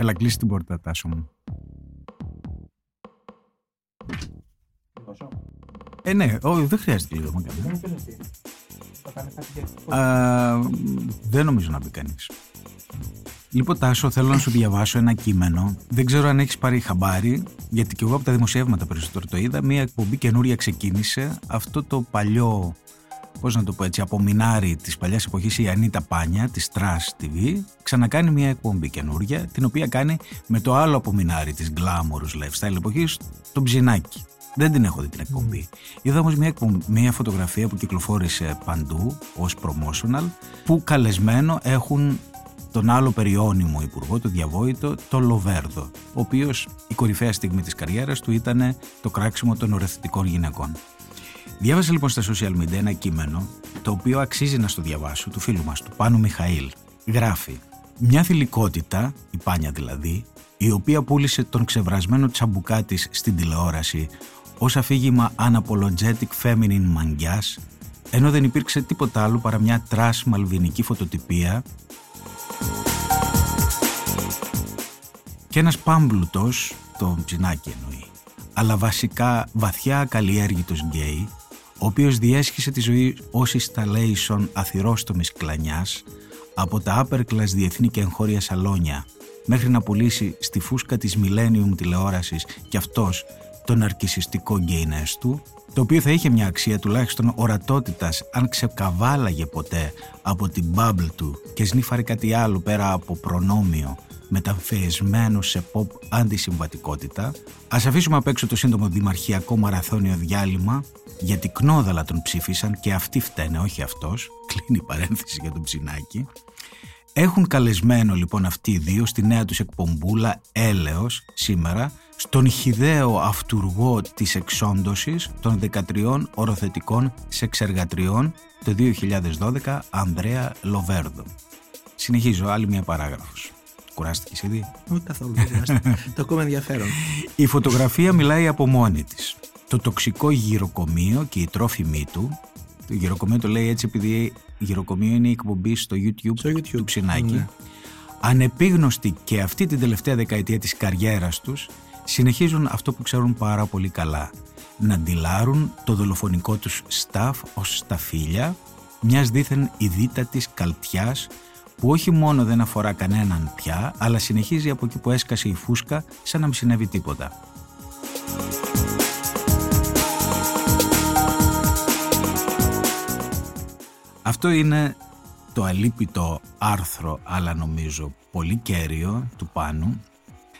Έλα, κλείσει την πόρτα, Τάσο μου. Ε, ναι, όχι, δεν χρειάζεται λίγο. Δεν νομίζω να μπει κανείς. Λοιπόν, Τάσο, θέλω να σου διαβάσω ένα κείμενο. Δεν ξέρω αν έχεις πάρει χαμπάρι, γιατί και εγώ από τα δημοσιεύματα περισσότερο το είδα. Μία εκπομπή καινούρια ξεκίνησε. Αυτό το παλιό, πώς να το πω έτσι, απομεινάρι τη παλιά εποχή, η Ανίτα Πάνια, της Trust TV, ξανακάνει μία εκπομπή καινούρια, την οποία κάνει με το άλλο απομεινάρι της Glamorous Lifestyle εποχής, το Ψινάκι. Δεν την έχω δει την εκπομπή. Είδα όμως μια, μια φωτογραφία που κυκλοφόρησε παντού ως promotional που καλεσμένο έχουν τον άλλο περιώνυμο υπουργό, το διαβόητο, το Λοβέρδο, ο οποίος η κορυφαία στιγμή της καριέρας του ήταν το κράξιμο των οριοθετικών γυναικών. Διάβασα λοιπόν στα social media ένα κείμενο το οποίο αξίζει να στο διαβάσω του φίλου μας, του Πάνου Μιχαήλ. Γράφει «Μια θηλυκότητα, η Πάνια δηλαδή, η οποία πούλησε τον ξεβρασμένο τσαμπουκά της στην τηλεόραση ως αφήγημα unapologetic feminine μαγκιάς, ενώ δεν υπήρξε τίποτα άλλο παρά μια trash μαλβινική φωτοτυπία και ένας πάμπλουτος, το Ψινάκη εννοεί, αλλά βασικά βαθιά ακαλλιέργητος γκέι, ο οποίος διέσχισε τη ζωή ως installation αθυρόστομης κλανιάς από τα upper class διεθνή και εγχώρια σαλόνια μέχρι να πουλήσει στη φούσκα της Millennium τηλεόρασης και αυτός τον αρκισιστικό γκέινες του, το οποίο θα είχε μια αξία τουλάχιστον ορατότητας αν ξεκαβάλαγε ποτέ από την bubble του και σνίφαρε κάτι άλλο πέρα από προνόμιο μεταμφεεσμένο σε pop αντισυμβατικότητα. Ας αφήσουμε απ' έξω το σύντομο δημαρχιακό μαραθώνιο διάλειμμα γιατί κνόδαλα τον ψήφισαν και αυτοί φταίνε, όχι αυτός. Κλείνει η παρένθεση για τον ψινάκι. Έχουν καλεσμένο λοιπόν αυτοί οι δύο στη νέα τους εκπομπούλα Έλεος σήμερα στον χιδαίο αυτούργο της εξόντωσης των 13 οροθετικών σεξεργατριών το 2012 Ανδρέα Λοβέρδο. Συνεχίζω, άλλη μια παράγραφος. Κουράστηκες ήδη; Όχι καθόλου, το ακόμα ενδιαφέρον. Η φωτογραφία μιλάει από μόνη της. Το τοξικό γυροκομείο και η τρόφιμή του το γυροκομείο το λέει έτσι επειδή η γυροκομείο είναι η εκπομπή στο YouTube, στο YouTube. του Ψινάκη. Ναι. Ανεπίγνωστοι και αυτή την τελευταία δεκαετία της καριέρας τους συνεχίζουν αυτό που ξέρουν πάρα πολύ καλά. Να ντυλάρουν το δολοφονικό τους staff ως σταφύλια μιας δίθεν ειδήτατης καλτιάς που όχι μόνο δεν αφορά κανέναν πια, αλλά συνεχίζει από εκεί που έσκασε η φούσκα σαν να μην συνέβη τίποτα. Αυτό είναι το αλίπητο άρθρο, αλλά νομίζω πολύ κέριο του Πάνου.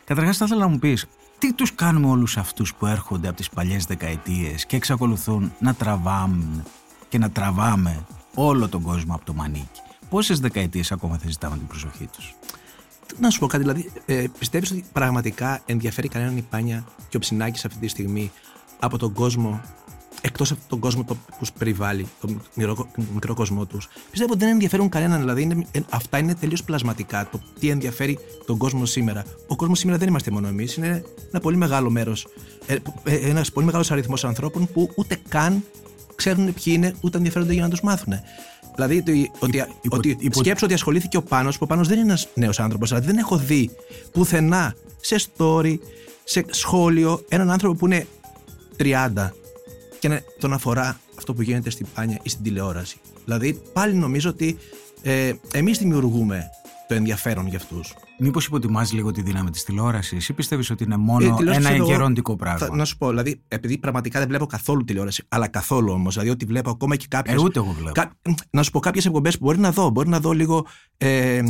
Καταρχάς θα ήθελα να μου πεις, τι τους κάνουμε όλους αυτούς που έρχονται από τις παλιές δεκαετίες και εξακολουθούν να τραβάμε και να τραβάμε όλο τον κόσμο από το μανίκι; Πόσες δεκαετίες ακόμα θα ζητάμε την προσοχή τους; Να σου πω κάτι, δηλαδή, ε, πιστεύεις ότι πραγματικά ενδιαφέρει κανέναν η Πάνια και ο Ψινάκης αυτή τη στιγμή από τον κόσμο εκτός από τον κόσμο που τους περιβάλλει, τον μικρό, μικρό κόσμο τους, πιστεύω ότι δεν ενδιαφέρουν κανέναν. Δηλαδή, είναι, ε, αυτά είναι τελείως πλασματικά. Το τι ενδιαφέρει τον κόσμο σήμερα. Ο κόσμος σήμερα δεν είμαστε μόνο εμείς, είναι ένα πολύ μεγάλο μέρος, ε, ε, ένας πολύ μεγάλος αριθμός ανθρώπων που ούτε καν ξέρουν ποιοι είναι, ούτε ενδιαφέρονται για να τους μάθουν. Δηλαδή, ότι, ότι, υπο, ότι υπο... σκέψω ότι ασχολήθηκε ο Πάνος, που ο Πάνος δεν είναι ένας νέος άνθρωπος. Δηλαδή, δεν έχω δει πουθενά σε story, σε σχόλιο, έναν άνθρωπο που είναι 30 και να τον αφορά αυτό που γίνεται στην πάνια ή στην τηλεόραση. Δηλαδή, πάλι νομίζω ότι ε, εμείς δημιουργούμε το ενδιαφέρον για αυτούς. Μήπως υποτιμάζει λίγο τη δύναμη της τηλεόρασης, ή πιστεύεις ότι είναι μόνο ε, ένα εγκαιρόντικο πράγμα; Θα, να σου πω, δηλαδή, επειδή πραγματικά δεν βλέπω καθόλου τηλεόραση, αλλά καθόλου όμως. Δηλαδή, ότι βλέπω ακόμα και κάποιε. Ε, ούτε εγώ βλέπω. Κα, να σου πω κάποιες εκπομπές που μπορεί να δω. Μπορεί να δω λίγο ε,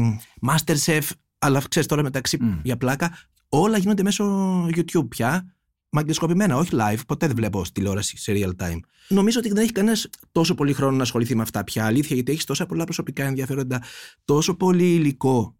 Masterchef, αλλά ξέρεις τώρα μεταξύ mm. για πλάκα. Όλα γίνονται μέσω YouTube πια μαγκεσκοπημένα, όχι live. Ποτέ δεν βλέπω τηλεόραση σε real time. Νομίζω ότι δεν έχει κανένας τόσο πολύ χρόνο να ασχοληθεί με αυτά πια. Αλήθεια, γιατί έχεις τόσα πολλά προσωπικά ενδιαφέροντα, τόσο πολύ υλικό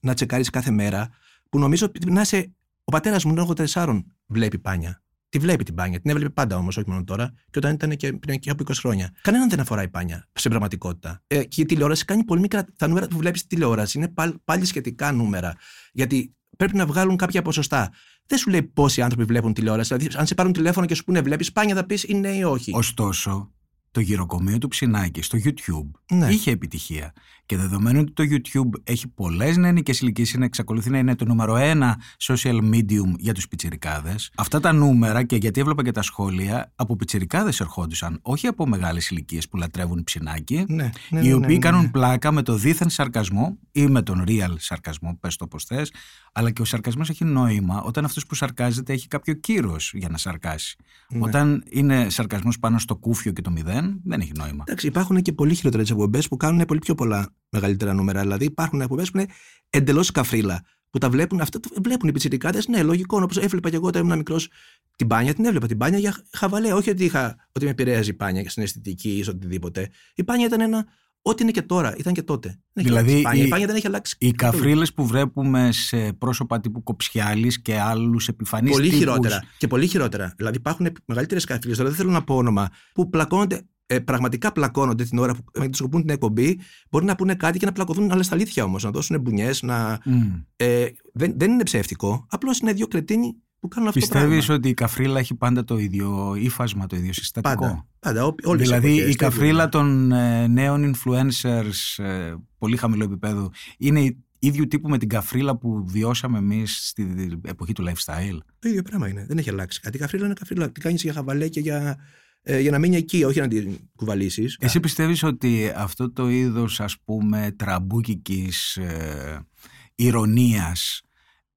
να τσεκάρεις κάθε μέρα, που νομίζω ότι να είσαι. Ο πατέρας μου, τον 84, βλέπει πάνια. Τη βλέπει την πάνια. Την έβλεπε πάντα όμως, όχι μόνο τώρα, και όταν ήταν και πριν και από 20 χρόνια. Κανέναν δεν αφορά η πάνια στην πραγματικότητα. Ε, και η τηλεόραση κάνει πολύ μικρά. Τα νούμερα που βλέπεις στη τηλεόραση είναι πάλι σχετικά νούμερα. Γιατί πρέπει να βγάλουν κάποια ποσοστά δεν σου λέει πόσοι άνθρωποι βλέπουν τηλεόραση. Δηλαδή, αν σε πάρουν τηλέφωνο και σου πούνε βλέπεις, σπάνια θα πεις είναι ή όχι. Ωστόσο, το γυροκομείο του Ψινάκη στο YouTube Ναι. είχε επιτυχία. Και δεδομένου ότι το YouTube έχει πολλές νεανικέ ηλικίε, είναι εξακολουθεί να είναι το νούμερο ένα social medium για τους πιτσιρικάδες. Αυτά τα νούμερα, και γιατί έβλεπα και τα σχόλια, από πιτσιρικάδες ερχόντουσαν, όχι από μεγάλες ηλικίες που λατρεύουν ψινάκι, Ναι, ναι, οι ναι, οποίοι ναι, ναι, κάνουν ναι. πλάκα με το δίθεν σαρκασμό ή με τον real σαρκασμό, πες το πώς θες, αλλά και ο σαρκασμός έχει νόημα όταν αυτός που σαρκάζεται έχει κάποιο κύρος για να σαρκάσει. Ναι. Όταν είναι σαρκασμός πάνω στο κούφιο και το μηδέν, δεν έχει νόημα. Εντάξει, υπάρχουν και πολύ χειρότερες εκπομπές που κάνουν πολύ πιο πολλά μεγαλύτερα νούμερα. Δηλαδή, υπάρχουν εκπομπές που είναι εντελώς καφρίλα. Που τα βλέπουν, αυτά το βλέπουν οι πιτσιρικάδες. Ναι, λογικό. Όπως έβλεπα και εγώ όταν ήμουν μικρός την μπάνια, την έβλεπα την μπάνια για χαβαλέ. Όχι ότι, είχα, ότι με επηρέαζε η μπάνια στην αισθητική ή σε οτιδήποτε. Η μπάνια ήταν ένα. Ό,τι είναι και τώρα, ήταν και τότε. Δεν έχει Δηλαδή, αλλάξει η, μπάνια. η- η μπάνια δεν έχει αλλάξει. Οι καθόλου. καφρίλες που βλέπουμε σε πρόσωπα τύπου Κοψιάλης και άλλους επιφανείς Πολύ τύπους, χειρότερα. Και πολύ χειρότερα. Δηλαδή υπάρχουν μεγαλύτερες καφρίλες, τώρα δεν θέλω να πω όνομα, που πλακώνονται, ε, πραγματικά πλακώνονται την ώρα που ε, τους σκοπούν την εκπομπή. Μπορεί να πούνε κάτι και να πλακωθούν, αλλά στα αλήθεια όμως. Να δώσουν μπουνιές. Να... Μμ. Ε, δεν, δεν είναι ψεύτικο. Απλώς είναι δύο κρετίνοι που κάνουν αυτό το Πιστεύεις πράγμα. ότι η καφρίλα έχει πάντα το ίδιο ύφασμα, το ίδιο συστατικό; Πάντα. Πάντα. Ό, όλες οι δηλαδή εποχές, η το ίδιο καφρίλα είναι. των ε, νέων influencers ε, πολύ χαμηλού επίπεδου είναι η- ίδιου τύπου με την καφρίλα που βιώσαμε εμείς στη εποχή του lifestyle; Το ίδιο πράγμα είναι. Δεν έχει αλλάξει κάτι. Η καφρίλα είναι καφρίλα. Την κάνεις για χαβαλέ και για, ε, για να μείνει εκεί, όχι να την κουβαλήσεις. Εσύ πιστεύεις ότι αυτό το είδος ας πούμε τραμπούκικης ε, ειρωνείας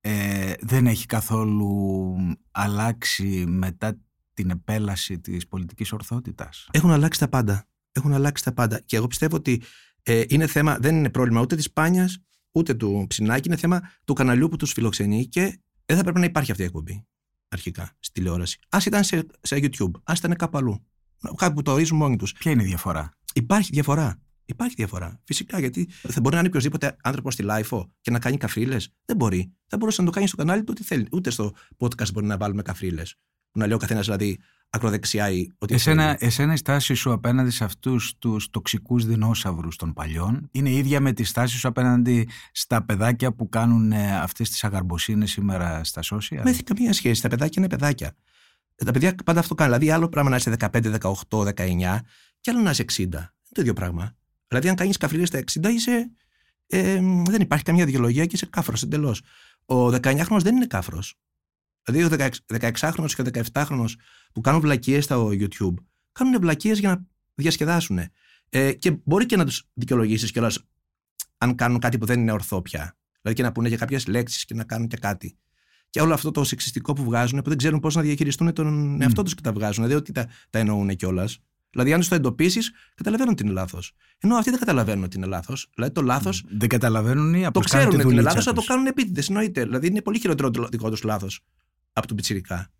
ε, δεν έχει καθόλου αλλάξει μετά την επέλαση της πολιτικής ορθότητας; Έχουν αλλάξει τα πάντα. Έχουν αλλάξει τα πάντα. Και εγώ πιστεύω ότι ε, είναι θέμα, δεν είναι πρόβλημα ούτε της Πάνιας ούτε του Ψινάκη. Είναι θέμα του καναλιού που τους φιλοξενεί και δεν θα πρέπει να υπάρχει αυτή η εκπομπή αρχικά στη τηλεόραση. Ας ήταν σε, σε YouTube, ας ήταν κάπου αλλού. Κάπου που το ορίζουν μόνοι τους. Ποια είναι η διαφορά; Υπάρχει διαφορά. Υπάρχει διαφορά. Φυσικά γιατί θα μπορεί να είναι οποιοδήποτε άνθρωπος στη LiFO και να κάνει καφρίλες. Δεν μπορεί. Θα μπορούσε να το κάνει στο κανάλι του ό,τι θέλει. Ούτε στο podcast μπορεί να βάλουμε καφρίλες. Που να λέει ο καθένας δηλαδή ακροδεξιά ή ό,τι Εσένα, θέλει. εσένα η στάση σου απέναντι σε αυτούς τους τοξικούς δεινόσαυρους των παλιών είναι ίδια με τη στάση σου απέναντι στα παιδάκια που κάνουν ε, αυτές τις αγαρμποσύνες σήμερα στα social; Δεν έχει καμία σχέση. Τα παιδάκια είναι παιδάκια. Ε, Τα παιδιά πάντα αυτό κάνουν. Δηλαδή, άλλο πράγμα να είσαι 15, 18, 19 και άλλο να είσαι 60. Είναι το ίδιο πράγμα. Δηλαδή, αν κάνεις καφρίλες στα 60, είσαι. Ε, δεν υπάρχει καμία δικαιολογία και είσαι κάφρος εντελώς. Ο 19χρονο δεν είναι κάφρος. Δηλαδή, ο 16χρονο και ο 17χρονο που κάνουν βλακίες στο YouTube, κάνουν βλακίες για να διασκεδάσουν. Ε, και μπορεί και να τους δικαιολογήσεις κιόλας αν κάνουν κάτι που δεν είναι ορθό πια. Δηλαδή και να πούνε για κάποιες λέξεις και να κάνουν και κάτι. Και όλο αυτό το σεξιστικό που βγάζουν, που δεν ξέρουν πώς να διαχειριστούν τον εαυτό τους και τα βγάζουν. Δεν ότι τα, τα εννοούν κιόλας. Δηλαδή, αν τους το εντοπίσεις, καταλαβαίνουν ότι είναι λάθος. Ενώ αυτοί δεν καταλαβαίνουν ότι είναι λάθος. Δηλαδή, το λάθος Δεν καταλαβαίνουν ή το απλώς κάνουν ξέρουν τη ότι είναι δουλίτσα λάθος, αλλά το τους. κάνουν επίτηδες. Εννοείται. Δηλαδή, είναι πολύ χειρότερο το δικό τους λάθος από του πιτσιρικά.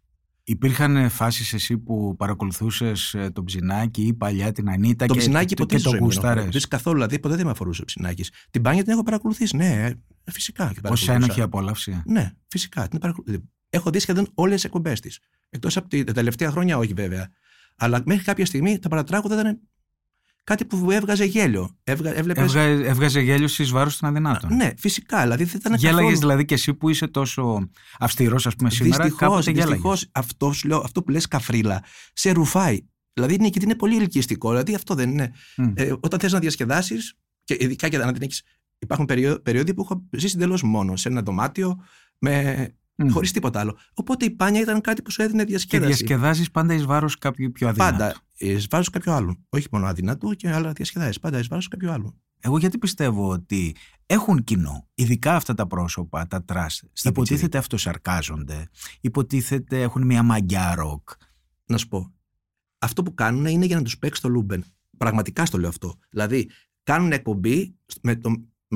Υπήρχαν φάσεις εσύ που παρακολουθούσες ε, τον Ψινάκη ή παλιά την Ανίτα Το και, ψινάκι και, ποτέ και στη το ζωή μου δεν έχω γούσταρες. παρακολουθήσει καθόλου. Δηλαδή, ποτέ δεν με αφορούσε ο ψινάκι. Την πάνια την έχω παρακολουθήσει. Ναι, ε, φυσικά. Και Ως παρακολουθούσα. ένοχη απόλαυση; Ναι, φυσικά. Την παρακολου- Έχω δει σχεδόν όλες τις εκπομπές της. Εκτός από τη- τα τελευταία χρόνια, όχι βέβαια. Αλλά μέχρι κάποια στιγμή τα παρατράγουδα ήταν κάτι που έβγαζε γέλιο. Έβγα, έβλεπες... Έβγα, έβγαζε γέλιο στις βάρος των αδυνάτων. Ναι, φυσικά. Δηλαδή δεν ήταν Γέλαγες καθόλου... δηλαδή και εσύ που είσαι τόσο αυστηρός ας πούμε σήμερα Δυστυχώς, κάποτε γέλαγες. δυστυχώς αυτός, σου λέω, αυτό που λες καφρίλα σε ρουφάει. Δηλαδή είναι, γιατί είναι πολύ ελκυστικό. Δηλαδή αυτό δεν είναι. Μμ. Ε, όταν θες να διασκεδάσεις και ειδικά και να την έχεις... Υπάρχουν περίοδοι, περίοδοι που έχω ζήσει εντελώς μόνος σε ένα δωμάτιο με... Μμ. χωρίς τίποτα άλλο. Οπότε η Πάνια ήταν κάτι που σου έδινε Και διασκέδαση. διασκεδάζεις πάντα εις βάρος κάποιου πιο αδύνατου. Πάντα εις βάρος κάποιου άλλου. Όχι μόνο αδύνατου και άλλα διασκεδάζει. Πάντα εις βάρος κάποιου άλλου. Εγώ γιατί πιστεύω ότι έχουν κοινό, ειδικά αυτά τα πρόσωπα, τα trash, υποτίθεται αυτοσαρκάζονται, υποτίθεται έχουν μια μαγιά ροκ. Να σου πω. Αυτό που κάνουν είναι για να τους παίξει το Luben. Πραγματικά στο λέω αυτό. Δηλαδή, κάνουν εκπομπή με το,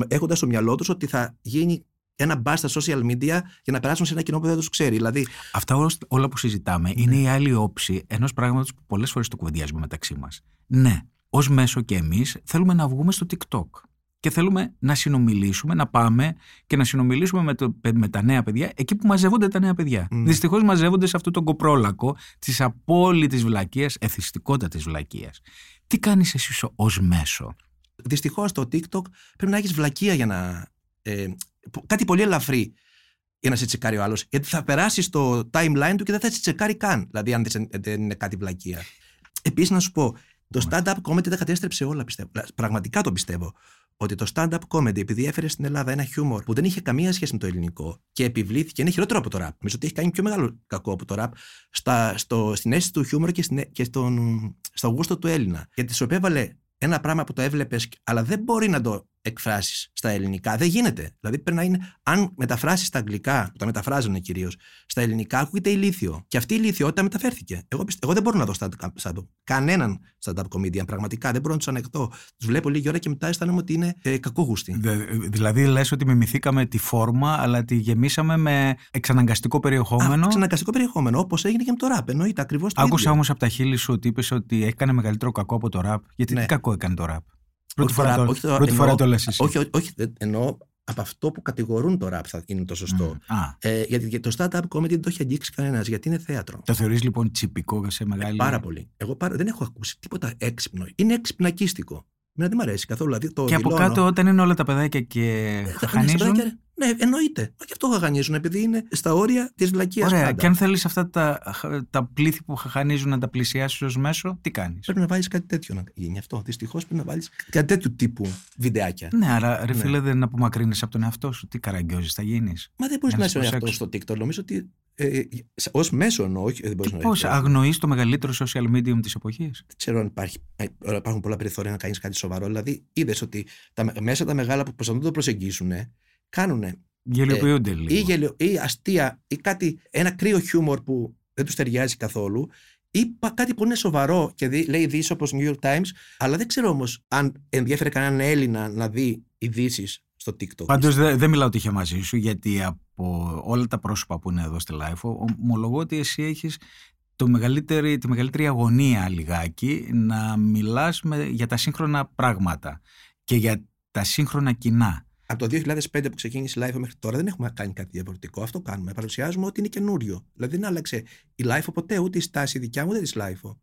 έχοντας στο μυαλό τους ότι θα γίνει ένα buzz στα social media για να περάσουν σε ένα κοινό που δεν τους ξέρει. Δηλαδή, Αυτά όλα, όλα που συζητάμε είναι η άλλη όψη ενός πράγματος που πολλές φορές το κουβεντιάζουμε μεταξύ μας. Ναι, ως μέσο και εμείς θέλουμε να βγούμε στο TikTok. Και θέλουμε να συνομιλήσουμε, να πάμε και να συνομιλήσουμε με, το, με τα νέα παιδιά εκεί που μαζεύονται τα νέα παιδιά. Mm. Δυστυχώς μαζεύονται σε αυτό τον κοπρόλακκο της απόλυτης βλακείας, εθιστικότατη βλακείας. Τι κάνεις εσύ ως μέσο; δυστυχώς το TikTok πρέπει να έχεις βλακεία για να. Ε, κάτι πολύ ελαφρύ για να σε τσεκάρει ο άλλος. Γιατί θα περάσεις στο timeline του και δεν θα σε τσεκάρει καν. Δηλαδή, αν δεν δεν είναι κάτι βλακεία. Επίσης, να σου πω, Το stand-up comedy τα κατέστρεψε όλα, πιστεύω. Πραγματικά το πιστεύω. Ότι το stand-up comedy, επειδή έφερε στην Ελλάδα ένα χιούμορ που δεν είχε καμία σχέση με το ελληνικό και επιβλήθηκε, είναι χειρότερο από το rap. Νομίζω ότι έχει κάνει πιο μεγάλο κακό από το rap στα, στο, στην αίσθηση του χιούμορ και, στην, και στον, στο γούστο του Έλληνα. Γιατί σου επέβαλε ένα πράγμα που το έβλεπες, αλλά δεν μπορεί να το εκφράσεις στα ελληνικά. Δεν γίνεται. Δηλαδή πρέπει να είναι, αν μεταφράσεις στα αγγλικά, που τα μεταφράζουν κυρίως, στα ελληνικά ακούγεται ηλίθιο. Και αυτή η ηλίθιότητα μεταφέρθηκε. Εγώ, πιστε, εγώ δεν μπορώ να δω stand-up. Κανέναν stand-up comedian πραγματικά. Δεν μπορώ να τους ανεχτώ. Τους βλέπω λίγη ώρα και μετά αισθάνομαι ότι είναι ε, κακόγουστοι. δηλαδή λες ότι μιμηθήκαμε τη φόρμα, αλλά τη γεμίσαμε με εξαναγκαστικό περιεχόμενο. Α, εξαναγκαστικό περιεχόμενο, όπως έγινε και με το ραπ. Εννοείται ακριβώς το Άκουσα όμως από τα χείλη σου ότι είπες ότι έκανε μεγαλύτερο κακό από το ραπ. Γιατί ναι. τι κακό έκανε το ραπ. Πρώτη φορά, το, όχι, πρώτη φορά το λες εσύ. Όχι, όχι, όχι, εννοώ από αυτό που κατηγορούν το ραπ θα είναι το σωστό. Mm. Ε, γιατί το startup comedy δεν το έχει αγγίξει κανένας, γιατί είναι θέατρο. Το θεωρείς λοιπόν τσιπικό σε μεγάλη. Ε, πάρα πολύ. Εγώ πάρα, δεν έχω ακούσει τίποτα έξυπνο. Είναι εξυπνακίστικο. Μην δεν μου αρέσει καθόλου. Δηλαδή, το και από κάτω, όταν είναι όλα τα παιδάκια και ε, χανίζουν. Ναι, εννοείται. Όχι αυτό χαχανίζουν, επειδή είναι στα όρια της βλακία. Ωραία. Πάντα. Και αν θέλεις αυτά τα, τα πλήθη που χαχανίζουν να τα πλησιάσεις ως μέσο, τι κάνεις; Πρέπει να βάλεις κάτι τέτοιο να γίνει αυτό. Δυστυχώς πρέπει να βάλεις κάτι τέτοιου τύπου βιντεάκια. Ναι, άρα ρε ναι. φίλε, δεν απομακρύνεις από τον εαυτό σου. Τι καραγκιόζη θα γίνεις; Μα δεν μπορείς να είσαι αυτό στο TikTok. Νομίζω ότι ε, ως μέσο εννοώ, όχι δεν μπορείς να Πώς αγνοείς το μεγαλύτερο social medium της εποχής; Δεν ξέρω αν υπάρχει, ε, υπάρχουν πολλά περιθώρια να κάνεις κάτι σοβαρό. Δηλαδή, είδες ότι τα, μέσα τα μεγάλα που προσπαθούν να το προσεγγίσουν κάνουν. Γελιοποιούνται ε, λίγο. Ή, γελιο, ή αστεία ή κάτι, ένα κρύο χιούμορ που δεν τους ταιριάζει καθόλου ή κάτι που είναι σοβαρό και δει, λέει ειδήσει όπως New York Times, αλλά δεν ξέρω όμως αν ενδιαφέρει κανέναν Έλληνα να δει ειδήσεις στο TikTok. Πάντως δεν δε μιλάω τυχαία μαζί σου, γιατί από όλα τα πρόσωπα που είναι εδώ στη Life, ομολογώ ότι εσύ έχεις το μεγαλύτερη, τη μεγαλύτερη αγωνία λιγάκι να μιλάς για τα σύγχρονα πράγματα και για τα σύγχρονα κοινά από το 2005 που ξεκίνησε η Life μέχρι τώρα δεν έχουμε κάνει κάτι διαφορετικό. Αυτό κάνουμε. Παρουσιάζουμε ότι είναι καινούριο. Δηλαδή δεν άλλαξε η Life ποτέ, ούτε η στάση δικιά μου, ούτε της Life.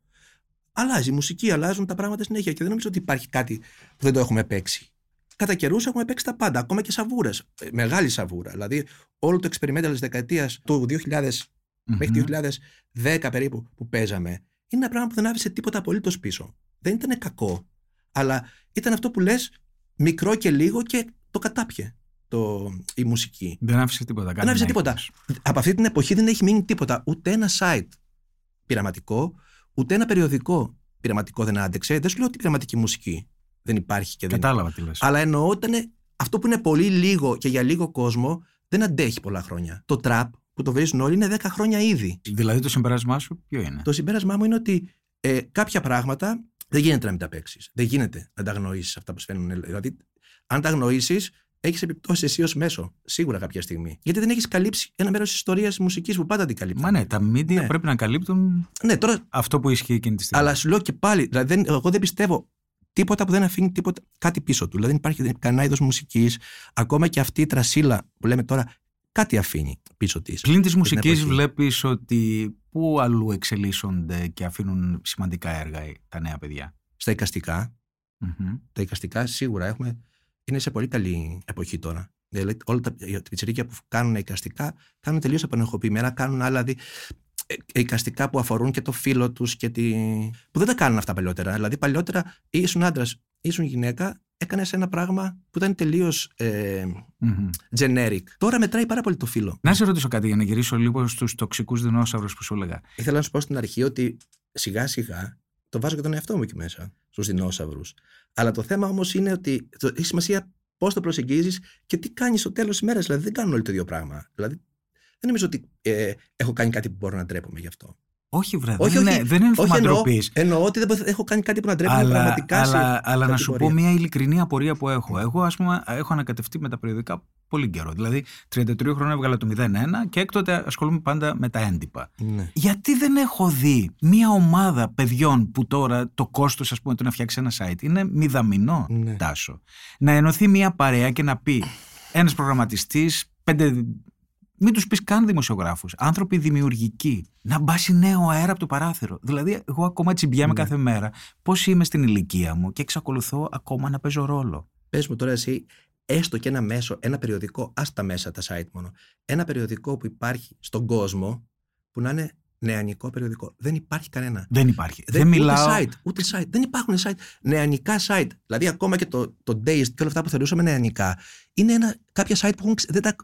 Αλλάζει η μουσική, αλλάζουν τα πράγματα συνέχεια και δεν νομίζω ότι υπάρχει κάτι που δεν το έχουμε παίξει. Κατά καιρούς έχουμε παίξει τα πάντα, ακόμα και σαβούρες. Μεγάλη σαβούρα. Δηλαδή, όλο το experimental της δεκαετίας του 2000 mm-hmm. μέχρι 2010 περίπου που παίζαμε, είναι ένα πράγμα που δεν άφησε τίποτα απολύτως πίσω. Δεν ήταν κακό. Αλλά ήταν αυτό που λες μικρό και λίγο και το κατάπιε το, η μουσική. Δεν άφησε τίποτα. Δεν άφησε τίποτα. Από αυτή την εποχή δεν έχει μείνει τίποτα. Ούτε ένα site πειραματικό, ούτε ένα περιοδικό πειραματικό δεν άντεξε. Δεν σου λέω ότι η πειραματική μουσική δεν υπάρχει και δεν. Κατάλαβα τι λες. Αλλά εννοώ ότι αυτό που είναι πολύ λίγο και για λίγο κόσμο δεν αντέχει πολλά χρόνια. Το τραπ που το βρίσκουν όλοι είναι 10 χρόνια ήδη. Δηλαδή το συμπέρασμά σου ποιο είναι; Το συμπέρασμά μου είναι ότι ε, κάποια πράγματα δεν γίνεται να μην τα παίξεις. Δεν γίνεται να τα γνωρίσει αυτά που συμβαίνουν. Δηλαδή αν τα γνωρίσεις, έχεις επιπτώσεις εσύ ως μέσο. Σίγουρα κάποια στιγμή. Γιατί δεν έχεις καλύψει ένα μέρος της ιστορίας τη μουσικής που πάντα την καλύπτει. Μα ναι, τα media ναι. πρέπει να καλύπτουν ναι, τώρα... αυτό που ισχύει εκείνη τη στιγμή. Αλλά σου λέω και πάλι, δηλαδή, δεν, εγώ δεν πιστεύω τίποτα που δεν αφήνει τίποτα, κάτι πίσω του. Δηλαδή δεν υπάρχει κανένα είδος μουσικής, ακόμα και αυτή η τρασίλα που λέμε τώρα, κάτι αφήνει πίσω της. Πλην της μουσικής, βλέπεις ότι πού αλλού εξελίσσονται και αφήνουν σημαντικά έργα τα νέα παιδιά; Στα εικαστικά. Mm-hmm. Τα εικαστικά σίγουρα έχουμε είναι σε πολύ καλή εποχή τώρα. Δηλαδή, όλα τα πιτσιρίκια που κάνουν εικαστικά κάνουν τελείως επανεχοποιημένα, κάνουν άλλα δι... Ε, εικαστικά που αφορούν και το φίλο τους και τη. που δεν τα κάνουν αυτά παλιότερα. Δηλαδή, παλιότερα ήσουν άντρας, ήσουν γυναίκα, έκανες ένα πράγμα που ήταν τελείως ε, mm-hmm. generic. Τώρα μετράει πάρα πολύ το φίλο. Να σε ρωτήσω κάτι για να γυρίσω λίγο στους τοξικούς δεινόσαυρους που σου έλεγα. Ήθελα να σου πω στην αρχή ότι σιγά σιγά το βάζω και τον εαυτό μου εκεί μέσα, στου δεινόσαυρους. Αλλά το θέμα όμως είναι ότι έχει σημασία πώς το προσεγγίζεις και τι κάνεις στο τέλος της μέρας. Δηλαδή δεν κάνουν όλοι το ίδιο πράγμα. Δηλαδή δεν νομίζω ότι ε, έχω κάνει κάτι που μπορώ να τρέπομαι γι' αυτό. Όχι, βρε, όχι, δεν, όχι, είναι, δεν είναι θέμα εννοώ, εννοώ ότι δεν έχω κάνει κάτι που να τρέπομαι αλλά, πραγματικά. Αλλά, αλλά να σου πω μια ειλικρινή απορία που έχω. Εγώ, ας πούμε, έχω ανακατευτεί με τα περιοδικά πολύ καιρό. Δηλαδή, 33 χρόνια έβγαλα το 01 και έκτοτε ασχολούμαι πάντα με τα έντυπα. Ναι. Γιατί δεν έχω δει μια ομάδα παιδιών που τώρα το κόστος, ας πούμε, του να φτιάξει ένα site είναι μηδαμινό, ναι. τάσο. Να ενωθεί μια παρέα και να πει ένας προγραμματιστής, πέντε μην τους πεις καν δημοσιογράφους. Άνθρωποι δημιουργικοί. Να μπάσει νέο αέρα από το παράθυρο. Δηλαδή, εγώ ακόμα τσιμπιάμαι ναι. κάθε μέρα. Πώς είμαι στην ηλικία μου και εξακολουθώ ακόμα να παίζω ρόλο. Πες μου τώρα εσύ, έστω και ένα μέσο, ένα περιοδικό, ας τα μέσα τα site μόνο. Ένα περιοδικό που υπάρχει στον κόσμο που να είναι νεανικό περιοδικό. Δεν υπάρχει κανένα. Δεν υπάρχει. Δεν, Δεν, ούτε μιλάω. site, ούτε site. Δεν υπάρχουν site. Νεανικά site. Δηλαδή, ακόμα και το, το Dazed και όλα αυτά που θεωρούσαμε νεανικά, είναι ένα, κάποια site που έχουν, ξε- δεν, τα,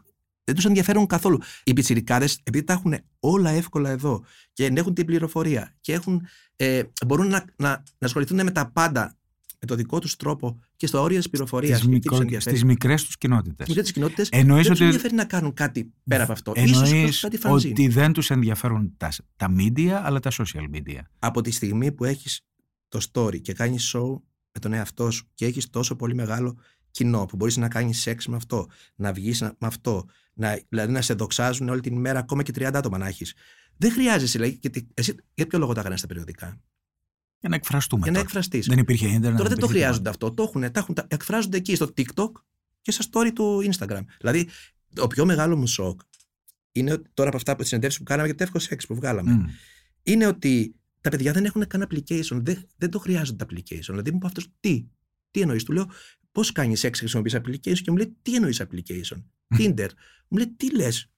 δεν τους ενδιαφέρουν καθόλου. Οι πιτσιρικάδες, επειδή τα έχουν όλα εύκολα εδώ και έχουν την πληροφορία και έχουν, ε, μπορούν να, να, να ασχοληθούν με τα πάντα με το δικό τους τρόπο και στο όριο της πληροφορίας Στις, και τις του μικρο... ενδιαφέρει. στις μικρές τους κοινότητες. Στις κοινότητες Εννοείς δεν τους ότι, ενδιαφέρει να κάνουν κάτι πέρα από αυτό. Ίσως εννοείς κάτι fanzine. ότι δεν τους ενδιαφέρουν τα, τα media αλλά τα social media. από τη στιγμή που έχεις το story και κάνεις show με τον εαυτό σου και έχεις τόσο πολύ μεγάλο κοινό που μπορείς να κάνεις σεξ με αυτό, να βγεις να- με αυτό, να, δηλαδή να σε δοξάζουν όλη την ημέρα ακόμα και 30 άτομα να έχεις. Δεν χρειάζεσαι, δηλαδή, γιατί εσύ για ποιο λόγο τα έκανες τα περιοδικά; Για να εκφραστούμε για να τότε. εκφραστείς. Δεν υπήρχε ίντερνετ. Τώρα δεν το υπήρχε χρειάζονται αυτό. Το έχουν, τα έχουν, τα εκφράζονται εκεί στο TikTok και στα story του Instagram. Δηλαδή, το πιο μεγάλο μου σοκ είναι ότι τώρα από αυτά από τις συνεντεύξεις που κάναμε για το εύκολο σεξ που βγάλαμε, τίποτα. Μμ. είναι ότι τα παιδιά δεν έχουν καν application. Δεν, δεν το χρειάζονται το application. Δηλαδή μου είπε αυτός, τι, τι εννοείς. Του λέω, πώς κάνεις σεξ χρησιμοποιείς application και μου λέει, τι εννοείς application; Tinder. μου λέει, τι λες.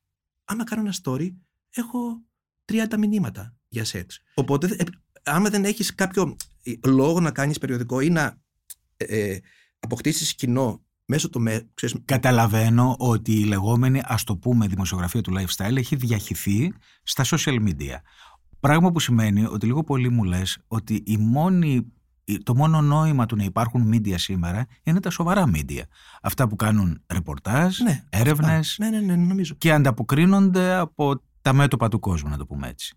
Άμα κάνω ένα story, έχω 30 μηνύματα για σεξ. Οπότε, ε, άμα δεν έχεις κάποιο ε, λόγο να κάνεις περιοδικό ή να ε, ε, αποκτήσεις κοινό μέσω του. Με, ξέρεις, Καταλαβαίνω ότι η λεγόμενη, ας το πούμε, δημοσιογραφία του lifestyle έχει διαχυθεί στα social media. Πράγμα που σημαίνει ότι λίγο πολύ μου λες ότι η μόνη, το μόνο νόημα του να υπάρχουν media σήμερα είναι τα σοβαρά media. Αυτά που κάνουν ρεπορτάζ, ναι, έρευνες αυτά. Ναι, ναι, ναι, νομίζω. και ανταποκρίνονται από τα μέτωπα του κόσμου, να το πούμε έτσι.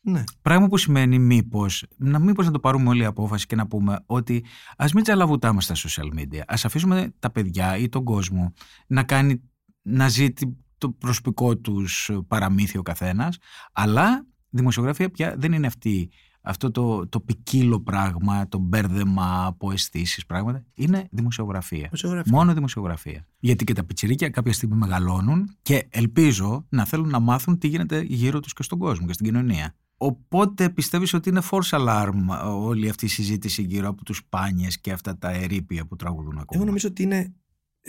Ναι. Πράγμα που σημαίνει μήπως, να, μήπως να το πάρουμε όλη η απόφαση και να πούμε ότι ας μην τζαλαβουτάμε στα social media. Ας αφήσουμε τα παιδιά ή τον κόσμο να, κάνει, να ζει τη- το προσωπικό τους παραμύθι ο καθένας, αλλά δημοσιογραφία πια δεν είναι αυτή, αυτό το, το ποικίλο πράγμα, το μπέρδεμα από αισθήσεις πράγματα. Είναι δημοσιογραφία. Δημοσιογραφία. Μόνο δημοσιογραφία. Γιατί και τα πιτσιρίκια κάποια στιγμή μεγαλώνουν και ελπίζω να θέλουν να μάθουν τι γίνεται γύρω τους και στον κόσμο και στην κοινωνία. Οπότε πιστεύεις ότι είναι force alarm όλη αυτή η συζήτηση γύρω από τους πάνιες και αυτά τα ερήπια που τραγουδούν ακόμα; Εγώ νομίζω ότι είναι ε,